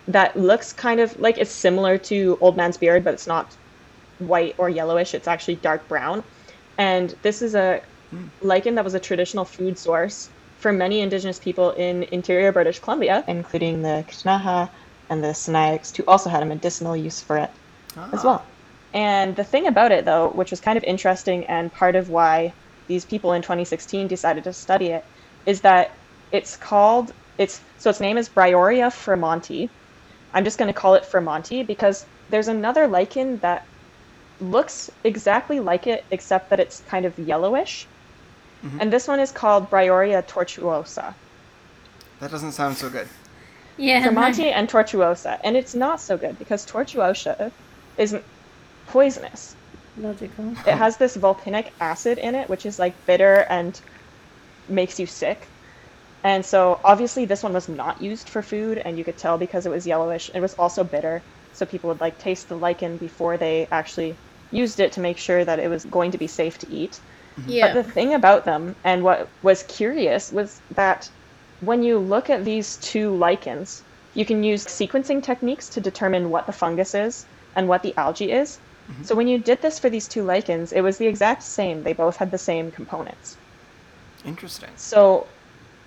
that looks kind of like it's similar to old man's beard, but it's not white or yellowish. It's actually dark brown. And this is a hmm. lichen that was a traditional food source for many indigenous people in interior British Columbia, including the Ktunaxa and the Sinixt, who also had a medicinal use for it as Ah. well. And the thing about it, though, which was kind of interesting and part of why these people in 2016 decided to study it, is that it's called it's so its name is Bryoria fremonti. I'm just going to call it fremonti because there's another lichen that looks exactly like it except that it's kind of yellowish. Mm-hmm. And this one is called Bryoria tortuosa. That doesn't sound so good. Yeah. Fremonti and tortuosa. And it's not so good because tortuosa is poisonous. Logical. It has this vulpinic acid in it, which is like bitter and makes you sick. And so obviously this one was not used for food, and you could tell because it was yellowish. It was also bitter, so people would like taste the lichen before they actually used it to make sure that it was going to be safe to eat. Yeah. But the thing about them, and what was curious, was that when you look at these two lichens, you can use sequencing techniques to determine what the fungus is and what the algae is. Mm-hmm. So when you did this for these two lichens, it was the exact same. They both had the same components. Interesting. So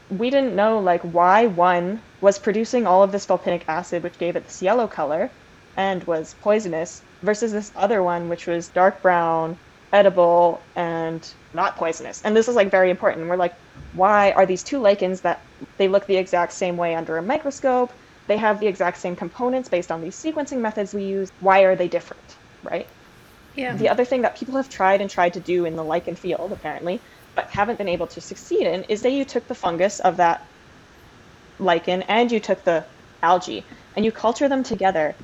we didn't know like why one was producing all of this vulpinic acid, which gave it this yellow color, and was poisonous, versus this other one, which was dark brown, edible, and not poisonous. And this is like very important. We're like, why are these two lichens that they look the exact same way under a microscope? They have the exact same components based on these sequencing methods we use. Why are they different, right? yeah. The other thing that people have tried and tried to do in the lichen field, apparently, but haven't been able to succeed in, is that you took the fungus of that lichen and you took the algae and you culture them together.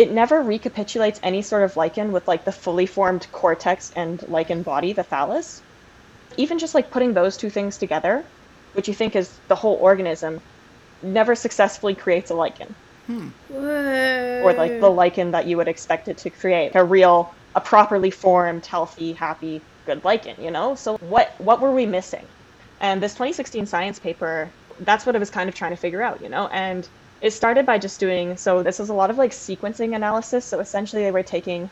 It never recapitulates any sort of lichen with like the fully formed cortex and lichen body, the thallus. Even just like putting those two things together, which you think is the whole organism, never successfully creates a lichen. Hmm. Whoa. or like the lichen that you would expect it to create. A real a properly formed healthy happy good lichen you know? So what what were we missing? And this 2016 science paper that's what it was kind of trying to figure out you know? And it started by just doing so this is a lot of like sequencing analysis so essentially they were taking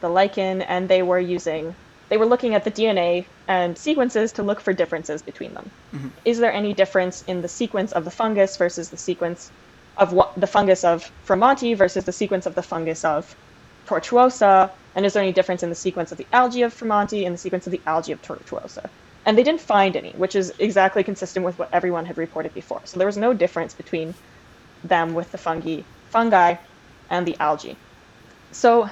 the lichen and they were using they were looking at the dna and sequences to look for differences between them mm-hmm. is there any difference in the sequence of the fungus versus the sequence of what the fungus of Fremonti versus the sequence of the fungus of Tortuosa, and is there any difference in the sequence of the algae of Fremonti and the sequence of the algae of Tortuosa? And they didn't find any, which is exactly consistent with what everyone had reported before. So there was no difference between them with the fungi, fungi, and the algae. So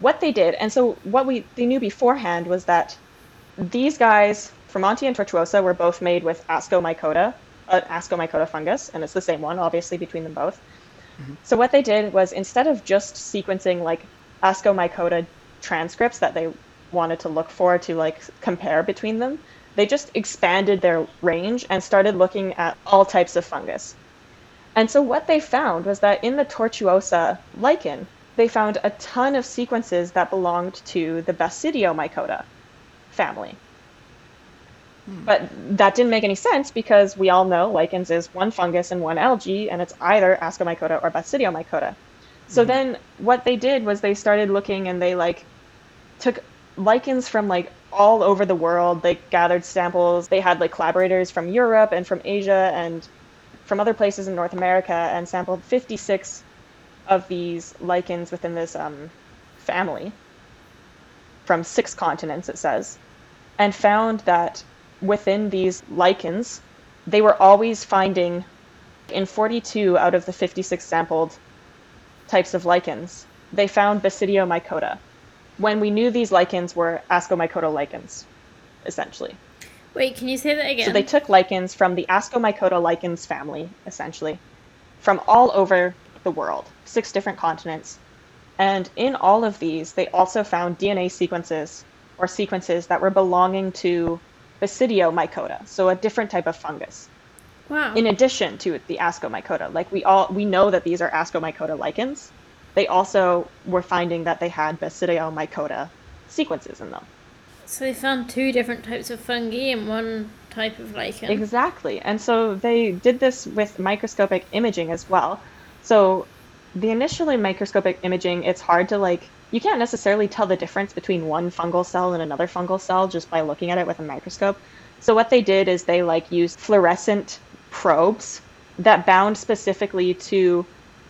what they did, and so what we they knew beforehand was that these guys, Fremonti and Tortuosa, were both made with Ascomycota, an Ascomycota fungus, and it's the same one, obviously, between them both. Mm-hmm. So what they did was instead of just sequencing like Ascomycota transcripts that they wanted to look for to like compare between them, they just expanded their range and started looking at all types of fungus. And so what they found was that in the Tortuosa lichen, they found a ton of sequences that belonged to the Basidiomycota family. Hmm. But that didn't make any sense because we all know lichens is one fungus and one algae, and it's either Ascomycota or Basidiomycota. So hmm. then what they did was they started looking and they like took lichens from like all over the world. They gathered samples. They had like collaborators from Europe and from Asia and from other places in North America and sampled 56 of these lichens within this um, family from six continents, it says, and found that within these lichens, they were always finding in 42 out of the 56 sampled types of lichens, they found Basidiomycota. When we knew these lichens were Ascomycota lichens, essentially. Wait, can you say that again? So they took lichens from the Ascomycota lichens family, essentially, from all over the world, six different continents. And in all of these, they also found DNA sequences or sequences that were belonging to Basidiomycota, so a different type of fungus. wow. In addition to the Ascomycota, like we all we know that these are Ascomycota lichens. They also were finding that they had Basidiomycota sequences in them. So they found two different types of fungi and one type of lichen. Exactly. And so they did this with microscopic imaging as well. So the initially microscopic imaging, it's hard to like you can't necessarily tell the difference between one fungal cell and another fungal cell just by looking at it with a microscope. So what they did is they like used fluorescent probes that bound specifically to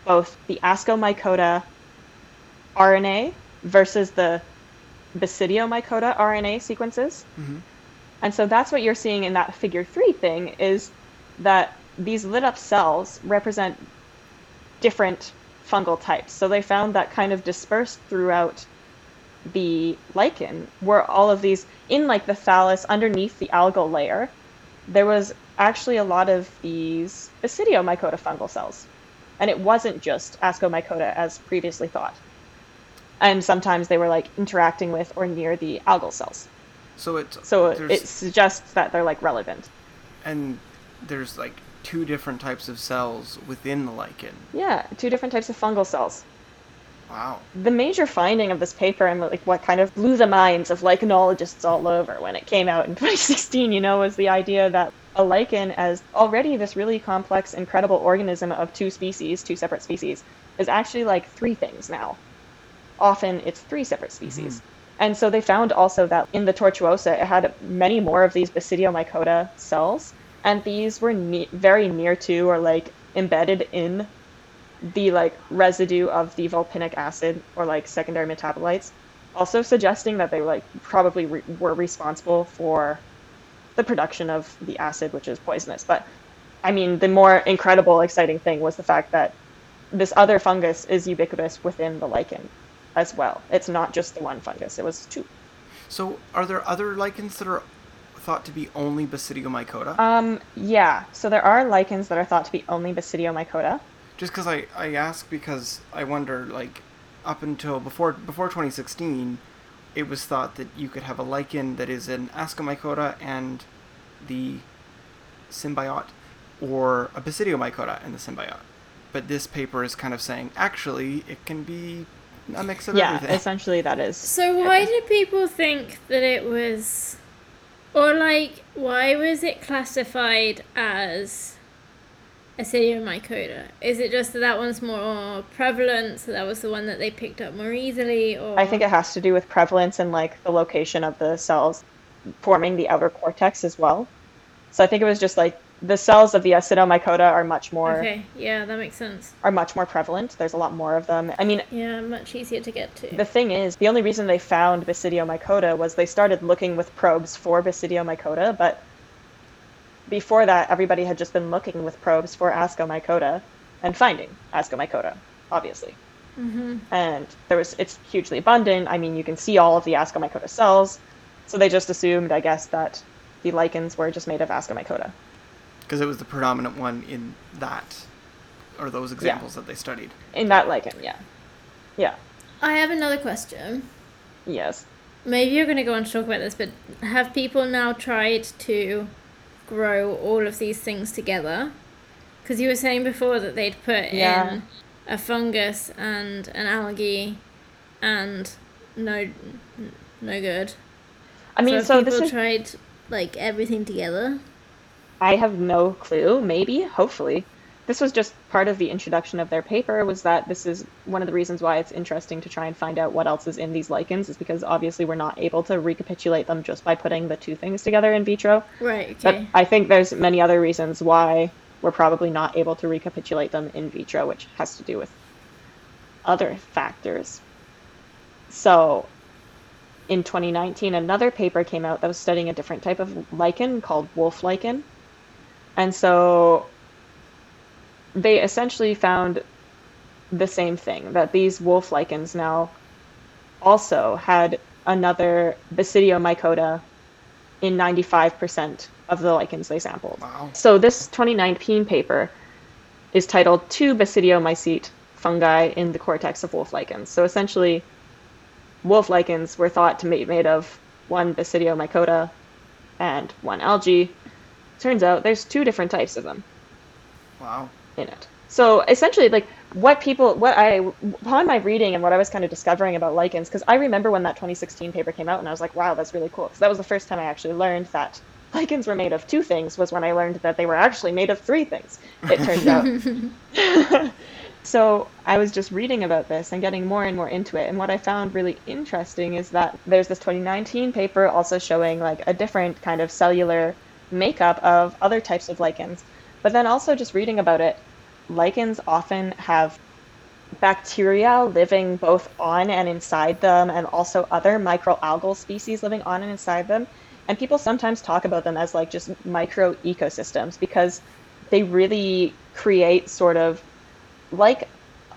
both the Ascomycota RNA versus the Basidiomycota RNA sequences. Mm-hmm. And so that's what you're seeing in that figure three thing is that these lit up cells represent different fungal types. So they found that kind of dispersed throughout the lichen were all of these in like the thallus underneath the algal layer. There was actually a lot of these Basidiomycota fungal cells. And it wasn't just Ascomycota as previously thought. And sometimes they were like interacting with or near the algal cells. So it's So it suggests that they're like relevant. and there's like two different types of cells within the lichen. Yeah, two different types of fungal cells. Wow. The major finding of this paper and like what kind of blew the minds of lichenologists all over when it came out in 2016, you know, was the idea that a lichen as already this really complex, incredible organism of two species, two separate species, is actually like three things now. Often it's three separate species. Mm-hmm. And so they found also that in the tortuosa, it had many more of these Basidiomycota cells, and these were ne- very near to or like embedded in the like residue of the vulpinic acid or like secondary metabolites, also suggesting that they like probably re- were responsible for the production of the acid, which is poisonous. But I mean, the more incredible, exciting thing was the fact that this other fungus is ubiquitous within the lichen as well. It's not just the one fungus; it was two. So are there other lichens that are thought to be only Basidiomycota? Um, yeah. So there are lichens that are thought to be only Basidiomycota. Just because I, I ask because I wonder like up until before before 2016, it was thought that you could have a lichen that is an Ascomycota and the symbiote, or a Basidiomycota and the symbiote. But this paper is kind of saying actually it can be a mix of Yeah, everything. essentially that is. So why did people think that it was, or like, why was it classified as a Acidiomycota? Is it just that that one's more prevalent, so that was the one that they picked up more easily, or I think it has to do with prevalence and like the location of the cells forming the outer cortex as well. So I think it was just like the cells of the Ascomycota are much more Okay, yeah, that makes sense. are much more prevalent. There's a lot more of them. I mean, Yeah, much easier to get to. the thing is, the only reason they found Basidiomycota was they started looking with probes for Basidiomycota, but before that, everybody had just been looking with probes for Ascomycota and finding Ascomycota, obviously. hmm And there was it's hugely abundant. I mean, you can see all of the Ascomycota cells, so they just assumed, I guess, that the lichens were just made of Ascomycota. Because it was the predominant one in that or those examples that they studied. In that lichen, yeah, yeah, I have another question. yes. Maybe you're going to go on to talk about this, but have people now tried to grow all of these things together? Because you were saying before that they'd put Yeah. in a fungus and an algae, and no, no good. I mean, so, so, have this people is. tried like everything together. I have no clue. Maybe, hopefully. This was just part of the introduction of their paper. Was that this is one of the reasons why it's interesting to try and find out what else is in these lichens, is because obviously we're not able to recapitulate them just by putting the two things together in vitro. Right. But I think there's many other reasons why we're probably not able to recapitulate them in vitro, which has to do with other factors. So, in 2019, another paper came out that was studying a different type of lichen called wolf lichen. And so they essentially found the same thing that these wolf lichens now also had another Basidiomycota in 95% of the lichens they sampled. Wow. So this 2019 paper is titled Two Basidiomycete Fungi in the Cortex of Wolf Lichens. So essentially, wolf lichens were thought to be made of one Basidiomycota and one algae. Turns out there's two different types of them Wow. in it. So essentially, like what people, what I, upon my reading and what I was kind of discovering about lichens, because I remember when that 2016 paper came out, and I was like, wow, that's really cool. Because that was the first time I actually learned that lichens were made of two things. Was when I learned that they were actually made of three things. It turns out. so I was just reading about this and getting more and more into it. And what I found really interesting is that there's this 2019 paper also showing like a different kind of cellular makeup of other types of lichens. But then also just reading about it, lichens often have bacteria living both on and inside them, and also other microalgal species living on and inside them. And people sometimes talk about them as like just micro ecosystems because they really create sort of like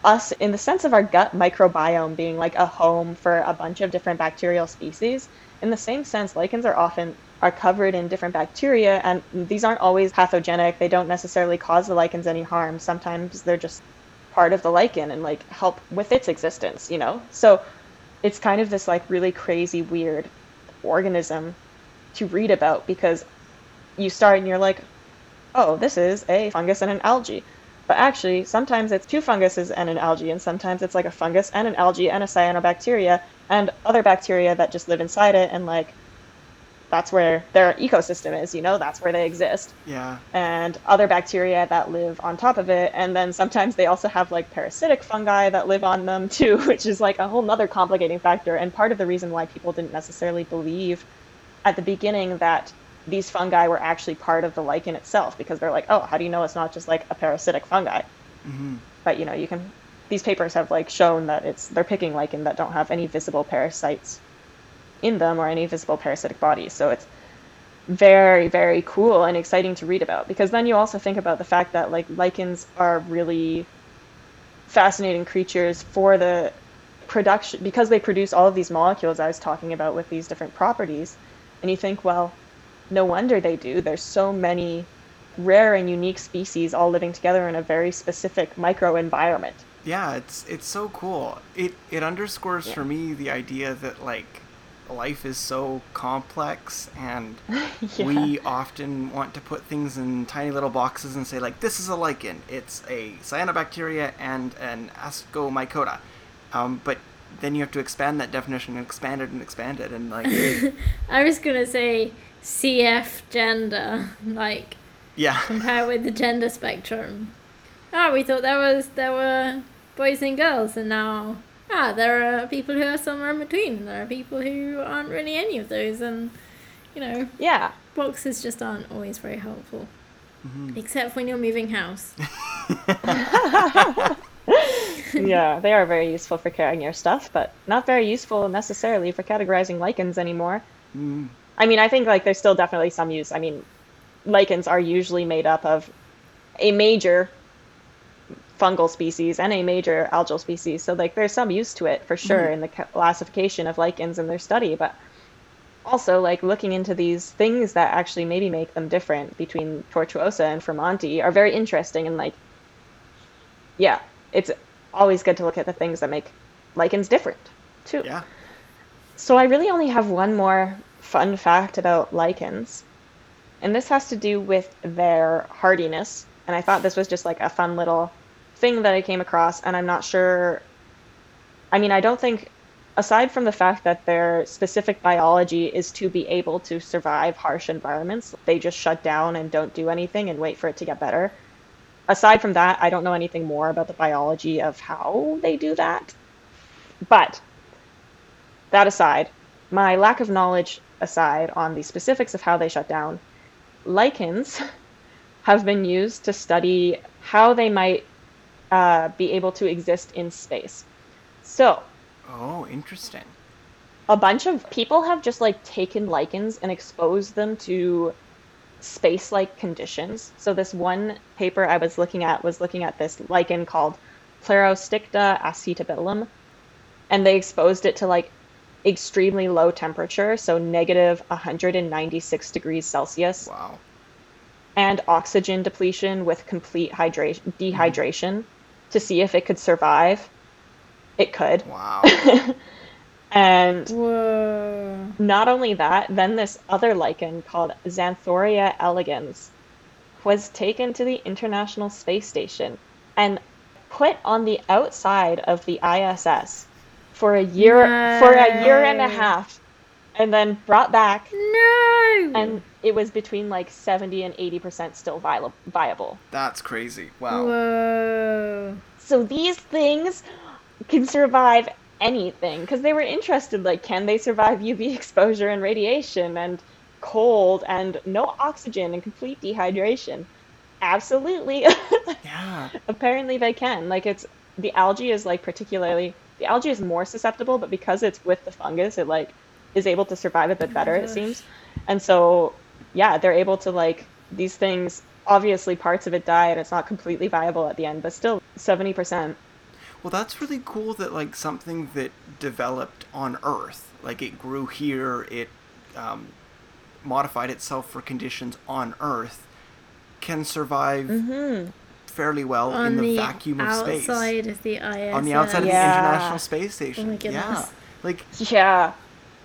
us in the sense of our gut microbiome being like a home for a bunch of different bacterial species. In the same sense, lichens are often are covered in different bacteria and these aren't always pathogenic. They don't necessarily cause the lichens any harm. Sometimes they're just part of the lichen and like help with its existence, you know? So it's kind of this like really crazy weird organism to read about because you start and you're like, oh, this is a fungus and an algae. But actually, sometimes it's two funguses and an algae, and sometimes it's like a fungus and an algae and a cyanobacteria and other bacteria that just live inside it, and like that's where their ecosystem is, you know, that's where they exist. Yeah. And other bacteria that live on top of it. And then sometimes they also have like parasitic fungi that live on them too, which is like a whole nother complicating factor. And part of the reason why people didn't necessarily believe at the beginning that these fungi were actually part of the lichen itself because they're like, oh, how do you know it's not just like a parasitic fungi? hmm But you know, you can. These papers have like shown that it's they're picking lichen that don't have any visible parasites in them or any visible parasitic bodies. So it's very very cool and exciting to read about because then you also think about the fact that like lichens are really fascinating creatures for the production because they produce all of these molecules I was talking about with these different properties and you think well no wonder they do there's so many rare and unique species all living together in a very specific microenvironment Yeah, it's it's so cool. It it underscores Yeah. for me the idea that like life is so complex and Yeah. we often want to put things in tiny little boxes and say like this is a lichen, it's a cyanobacteria and an ascomycota. Um, but then you have to expand that definition and expand it and expand it and like I was gonna say CF gender, like yeah. compare with the gender spectrum. Oh, we thought there was there were boys and girls, and now ah, there are people who are somewhere in between. There are people who aren't really any of those, and you know, yeah boxes just aren't always very helpful, Mhm. except when you're moving house. yeah they are very useful for carrying your stuff but not very useful necessarily for categorizing lichens anymore Mm, I mean, I think like there's still definitely some use. I mean, lichens are usually made up of a major fungal species and a major algal species. So like there's some use to it for mm-hmm. sure in the classification of lichens and their study, but also like looking into these things that actually maybe make them different between tortuosa and Fremonti are very interesting and like yeah, it's always good to look at the things that make lichens different too. yeah. So I really only have one more fun fact about lichens. And this has to do with their hardiness. And I thought this was just like a fun little thing that I came across, and I'm not sure. I mean, I don't think, aside from the fact that their specific biology is to be able to survive harsh environments, they just shut down and don't do anything and wait for it to get better. Aside from that, I don't know anything more about the biology of how they do that. But that aside, my lack of knowledge aside on the specifics of how they shut down, lichens have been used to study how they might uh, be able to exist in space. So, Oh, interesting. a bunch of people have just like taken lichens and exposed them to space like conditions. So, this one paper I was looking at was looking at this lichen called Pleurosticta acetabulum, and they exposed it to like extremely low temperature, so negative 196 degrees Celsius, Wow. and oxygen depletion with complete hydration, dehydration to see if it could survive. It could. Wow. And Whoa. not only that, then this other lichen called Xanthoria elegans was taken to the International Space Station and put on the outside of the ISS for a year for a year and a half and then brought back No. and it was between like 70 and 80% still vi- viable. That's crazy. Wow. Whoa. So these things can survive anything because they were interested like can they survive UV exposure and radiation and cold and no oxygen and complete dehydration? Absolutely. Yeah. Apparently they can. Like it's the algae is like particularly the algae is more susceptible, but because it's with the fungus, it like is able to survive a bit better, it oh seems. And so yeah, they're able to like these things obviously parts of it die and it's not completely viable at the end, but still seventy percent Well, that's really cool that like something that developed on Earth, like it grew here, it um, modified itself for conditions on Earth, can survive fairly well On in the, the vacuum of space. outside of the ISS. on the outside of the International Space Station. my yeah. Like Yeah.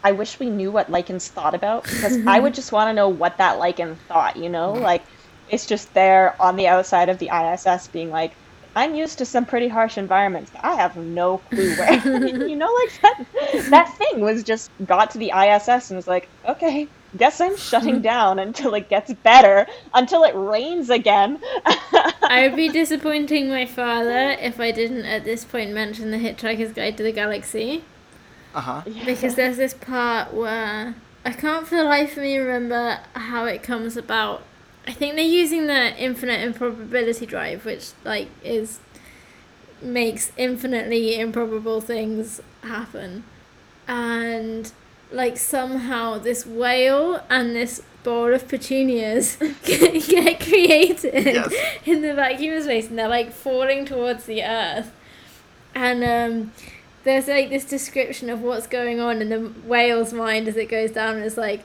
I wish we knew what lichens thought about because mm-hmm. I would just want to know what that lichen thought, you know? Like, it's just there on the outside of the ISS being like, I'm used to some pretty harsh environments, but I have no clue where. you know, like that, that thing was just got to the ISS and was like, okay, guess I'm shutting down until it gets better, until it rains again. I would be disappointing my father if I didn't at this point mention the Hitchhiker's Guide to the Galaxy. Uh huh. Because there's this part where I can't for the life of me remember how it comes about. I think they're using the infinite improbability drive, which like is makes infinitely improbable things happen. And like somehow this whale and this bowl of petunias get, get created Yes. in the vacuum of space and they're like falling towards the earth. And um there's like this description of what's going on in the whale's mind as it goes down and it's like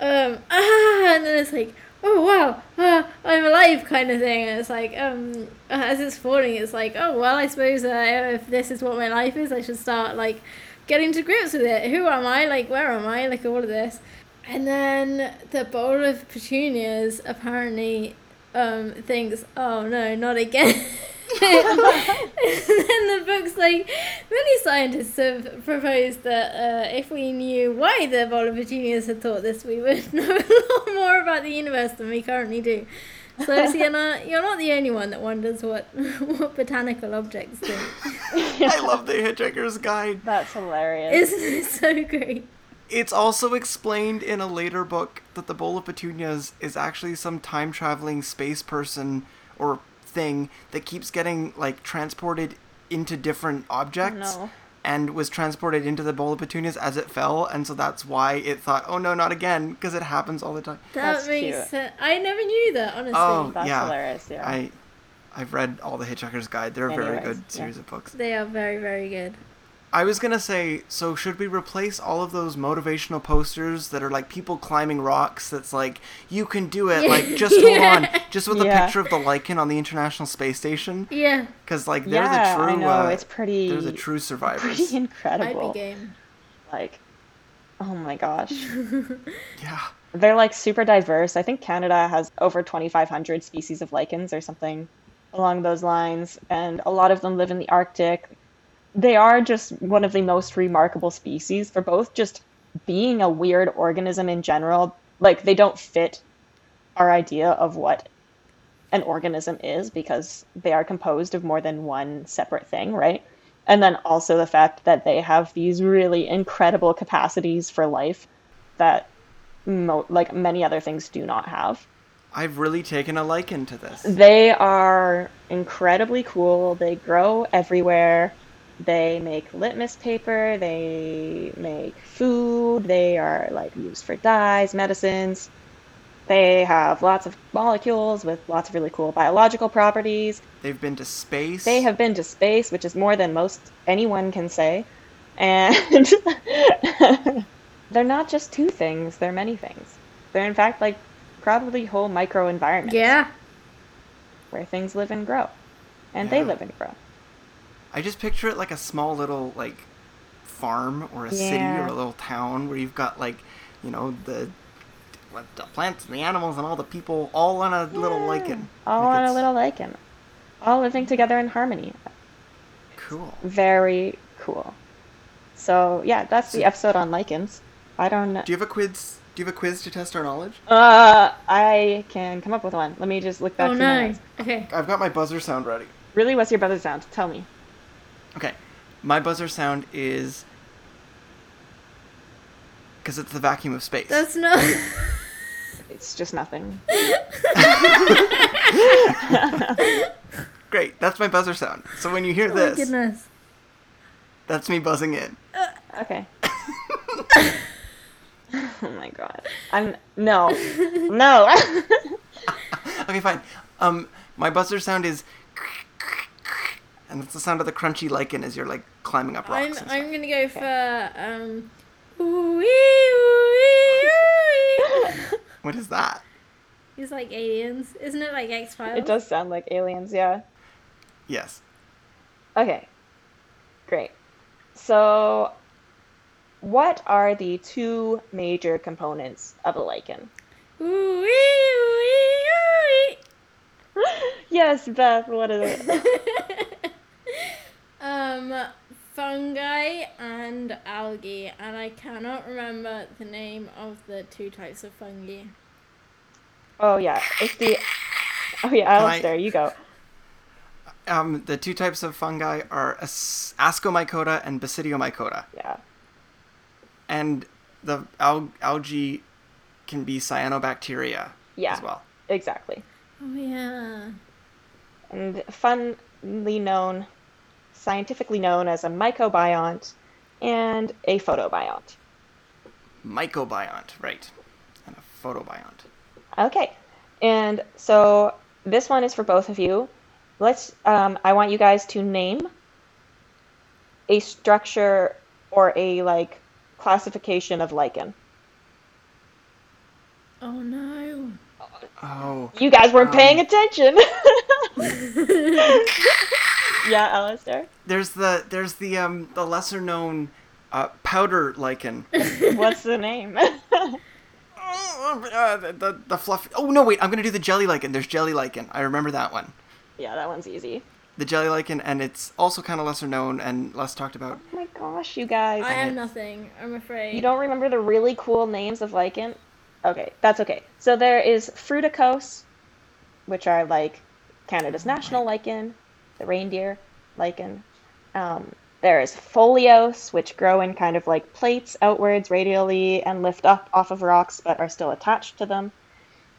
um ah and then it's like oh wow ah, i'm alive kind of thing and it's like um as it's falling it's like oh well i suppose uh, if this is what my life is i should start like getting to grips with it. Who am i? Like where am i? Like all of this. And then the bowl of petunias apparently um thinks oh no not again and then the book's like many scientists have proposed that uh, if we knew why the bowl of petunias had thought this we would know a lot more about the universe than we currently do so Sienna, you're not the only one that wonders what what botanical objects do. I love the Hitchhiker's Guide. That's hilarious. It's, it's so great. It's also explained in a later book that the bowl of petunias is actually some time traveling space person or thing that keeps getting like transported into different objects no. and was transported into the bowl of petunias as it fell and so that's why it thought oh no not again because it happens all the time That That's makes cute. sense. I never knew that, honestly. Oh. That's yeah. hilarious, yeah. i i've read all the hitchhiker's guide they're a very Anyways, good yeah. series of books They are very, very good. I was gonna say, so should we replace all of those motivational posters that are like people climbing rocks? That's like you can do it, like just hold on, just with a Yeah. picture of the lichen on the International Space Station, Yeah, because like they're yeah, the true, I know. uh, it's pretty, they're the true survivors. pretty I'd incredible. be game. Like, oh my gosh. Yeah, They're like super diverse. I think Canada has over 2,500 species of lichens or something along those lines, and a lot of them live in the Arctic. They are just one of the most remarkable species for both just being a weird organism in general. Like, they don't fit our idea of what an organism is because they are composed of more than one separate thing, right? And then also the fact that they have these really incredible capacities for life that mo- like many other things do not have. I've really taken a liking to this. They are incredibly cool. They grow everywhere. They make litmus paper. They make food. They are like used for dyes, medicines. They have lots of molecules with lots of really cool biological properties. They've been to space. They have been to space, which is more than most anyone can say. And they're not just two things, they're many things. They're in fact like probably whole microenvironments Yeah. where things live and grow. And they live and grow. I just picture it like a small little like farm or a city or a little town where you've got like, you know, the what, the plants and the animals and all the people all on a little lichen. All Like, on a little lichen. All living together in harmony. cool. Very cool. So yeah, that's the episode on lichens. I don't know. Do you have a quiz? Do you have a quiz to test our knowledge? Uh, I can come up with one. Let me just look back Oh through my no. notes. Okay. I've got my buzzer sound ready. Really, what's your buzzer sound? Tell me. Okay, my buzzer sound is because it's the vacuum of space. That's not. It's just nothing. Great, that's my buzzer sound. So when you hear oh my this, goodness. that's me buzzing in. Okay. oh my god. I'm no, no. Okay, fine. Um, my buzzer sound is, and it's the sound of the crunchy lichen as you're like climbing up I'm rocks. I'm gonna go for um. ooh-wee, ooh-wee, ooh-wee. What is that? It's like aliens, isn't it? Like X Files. it does sound like aliens, yeah. Yes. Okay. Great. So, what are the two major components of a lichen? Ooh-wee, ooh-wee, yes, Beth. What is it? ooh-wee. um, fungi and algae, and I cannot remember the name of the two types of fungi. Oh yeah, it's the. Oh yeah, Can I- you go. Um, the two types of fungi are As- Ascomycota and Basidiomycota, Yeah. and the al- algae can be cyanobacteria Yeah. as well. Exactly. Oh yeah. and funnily known, scientifically known as a mycobiont and a photobiont. Mycobiont, right, and a photobiont. Okay, and so this one is for both of you. Let's. Um, I want you guys to name a structure or a like classification of lichen. Oh no. Oh, You guys weren't Um, paying attention. yeah, Alistair. there's the there's the um the lesser known uh, powder lichen. What's the name? Oh, uh, the, the the fluffy. Oh no, wait! I'm gonna do the jelly lichen. There's jelly lichen. I remember that one. yeah, that one's easy. The jelly lichen, and it's also kind of lesser known and less talked about. Oh my gosh, you guys. I have nothing. I'm afraid. You don't remember the really cool names of lichen? Okay, that's okay. So there is fruticose, which are like Canada's national lichen, the reindeer lichen. Um, there is foliose, which grow in kind of like plates outwards radially and lift up off of rocks but are still attached to them.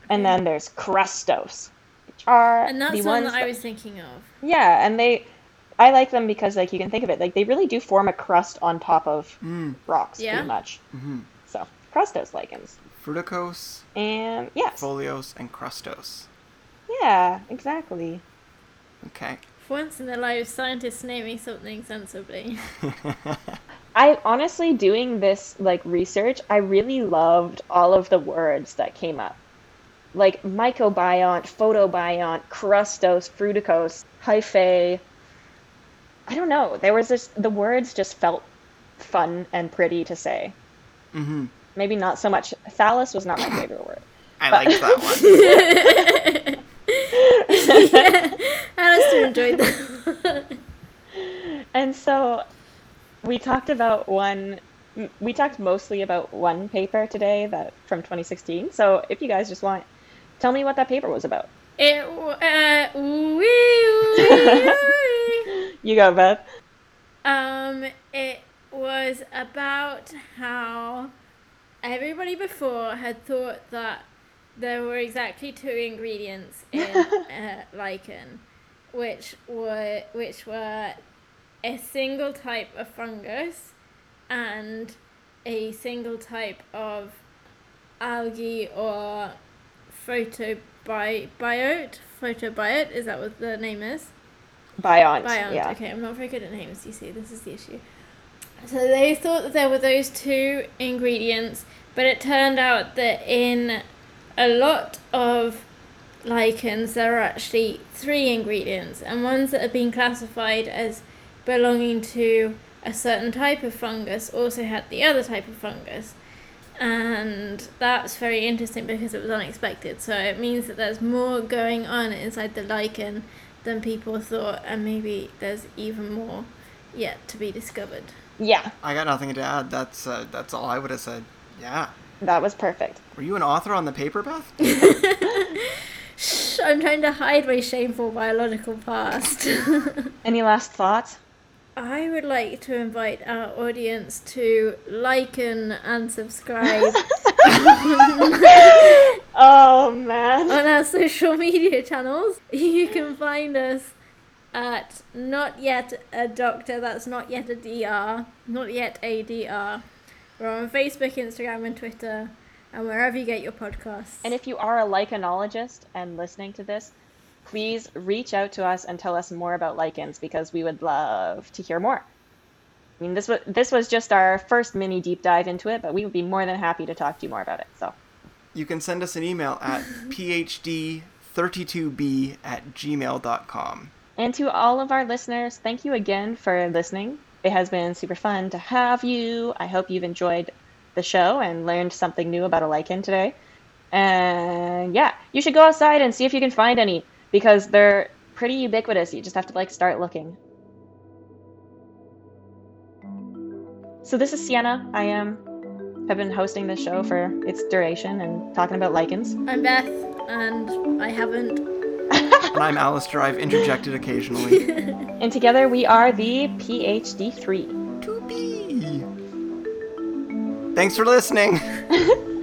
And then there's crustose, which are and that's the the one ones that I was thinking of. yeah, and they, I like them because like you can think of it like they really do form a crust on top of Mm. rocks Yeah. pretty much. hmm So crustose lichens, Fruticose, and yes, foliose, and crustose. yeah, exactly. Okay. For once in their lives, scientists naming something sensibly. I honestly doing this like research, I really loved all of the words that came up. Like mycobiont, photobiont, crustose, fruticose, hyphae. I don't know. There was this the words just felt fun and pretty to say. hmm Maybe not so much Thallus was not my favorite word. I But- like that one. yeah, Alistair enjoyed that. And so we talked about one we talked mostly about one paper today that from 2016. So if you guys just want tell me what that paper was about. It, uh, wee, wee, wee. You go, Beth. Um, it was about how everybody before had thought that there were exactly two ingredients in uh, lichen, which were which were a single type of fungus and a single type of algae or photobiote. Photobiote is that what the name is? Biont. Biont. Yeah. Okay, I'm not very good at names. You see, this is the issue. So they thought that there were those two ingredients, but it turned out that in a lot of lichens there are actually three ingredients, and ones that have been classified as belonging to a certain type of fungus also had the other type of fungus. And that's very interesting because it was unexpected. So it means that there's more going on inside the lichen than people thought, and maybe there's even more yet to be discovered. Yeah, I got nothing to add. That's uh, that's all I would have said. Yeah. That was perfect. Were you an author on the paper, Beth? Shh, I'm trying to hide my shameful biological past. Any last thoughts? I would like to invite our audience to like and, and subscribe Oh man. on our social media channels. You can find us at not yet a doctor, that's not yet a DR, not yet a DR. We're on Facebook, Instagram, and Twitter, and wherever you get your podcasts. And if you are a lichenologist and listening to this, please reach out to us and tell us more about lichens because we would love to hear more. I mean, this was this was just our first mini deep dive into it, but we would be more than happy to talk to you more about it. So, You can send us an email at phd32b at gmail.com. and to all of our listeners, thank you again for listening. It has been super fun to have you. I hope you've enjoyed the show and learned something new about a lichen today. And yeah, you should go outside and see if you can find any because they're pretty ubiquitous. You just have to like start looking. So this is Sienna. I am have been hosting this show for its duration and talking about lichens. I'm Beth, and I haven't. And I'm Alistair. I've interjected occasionally. And together we are the PhD 3. to be. Thanks for listening.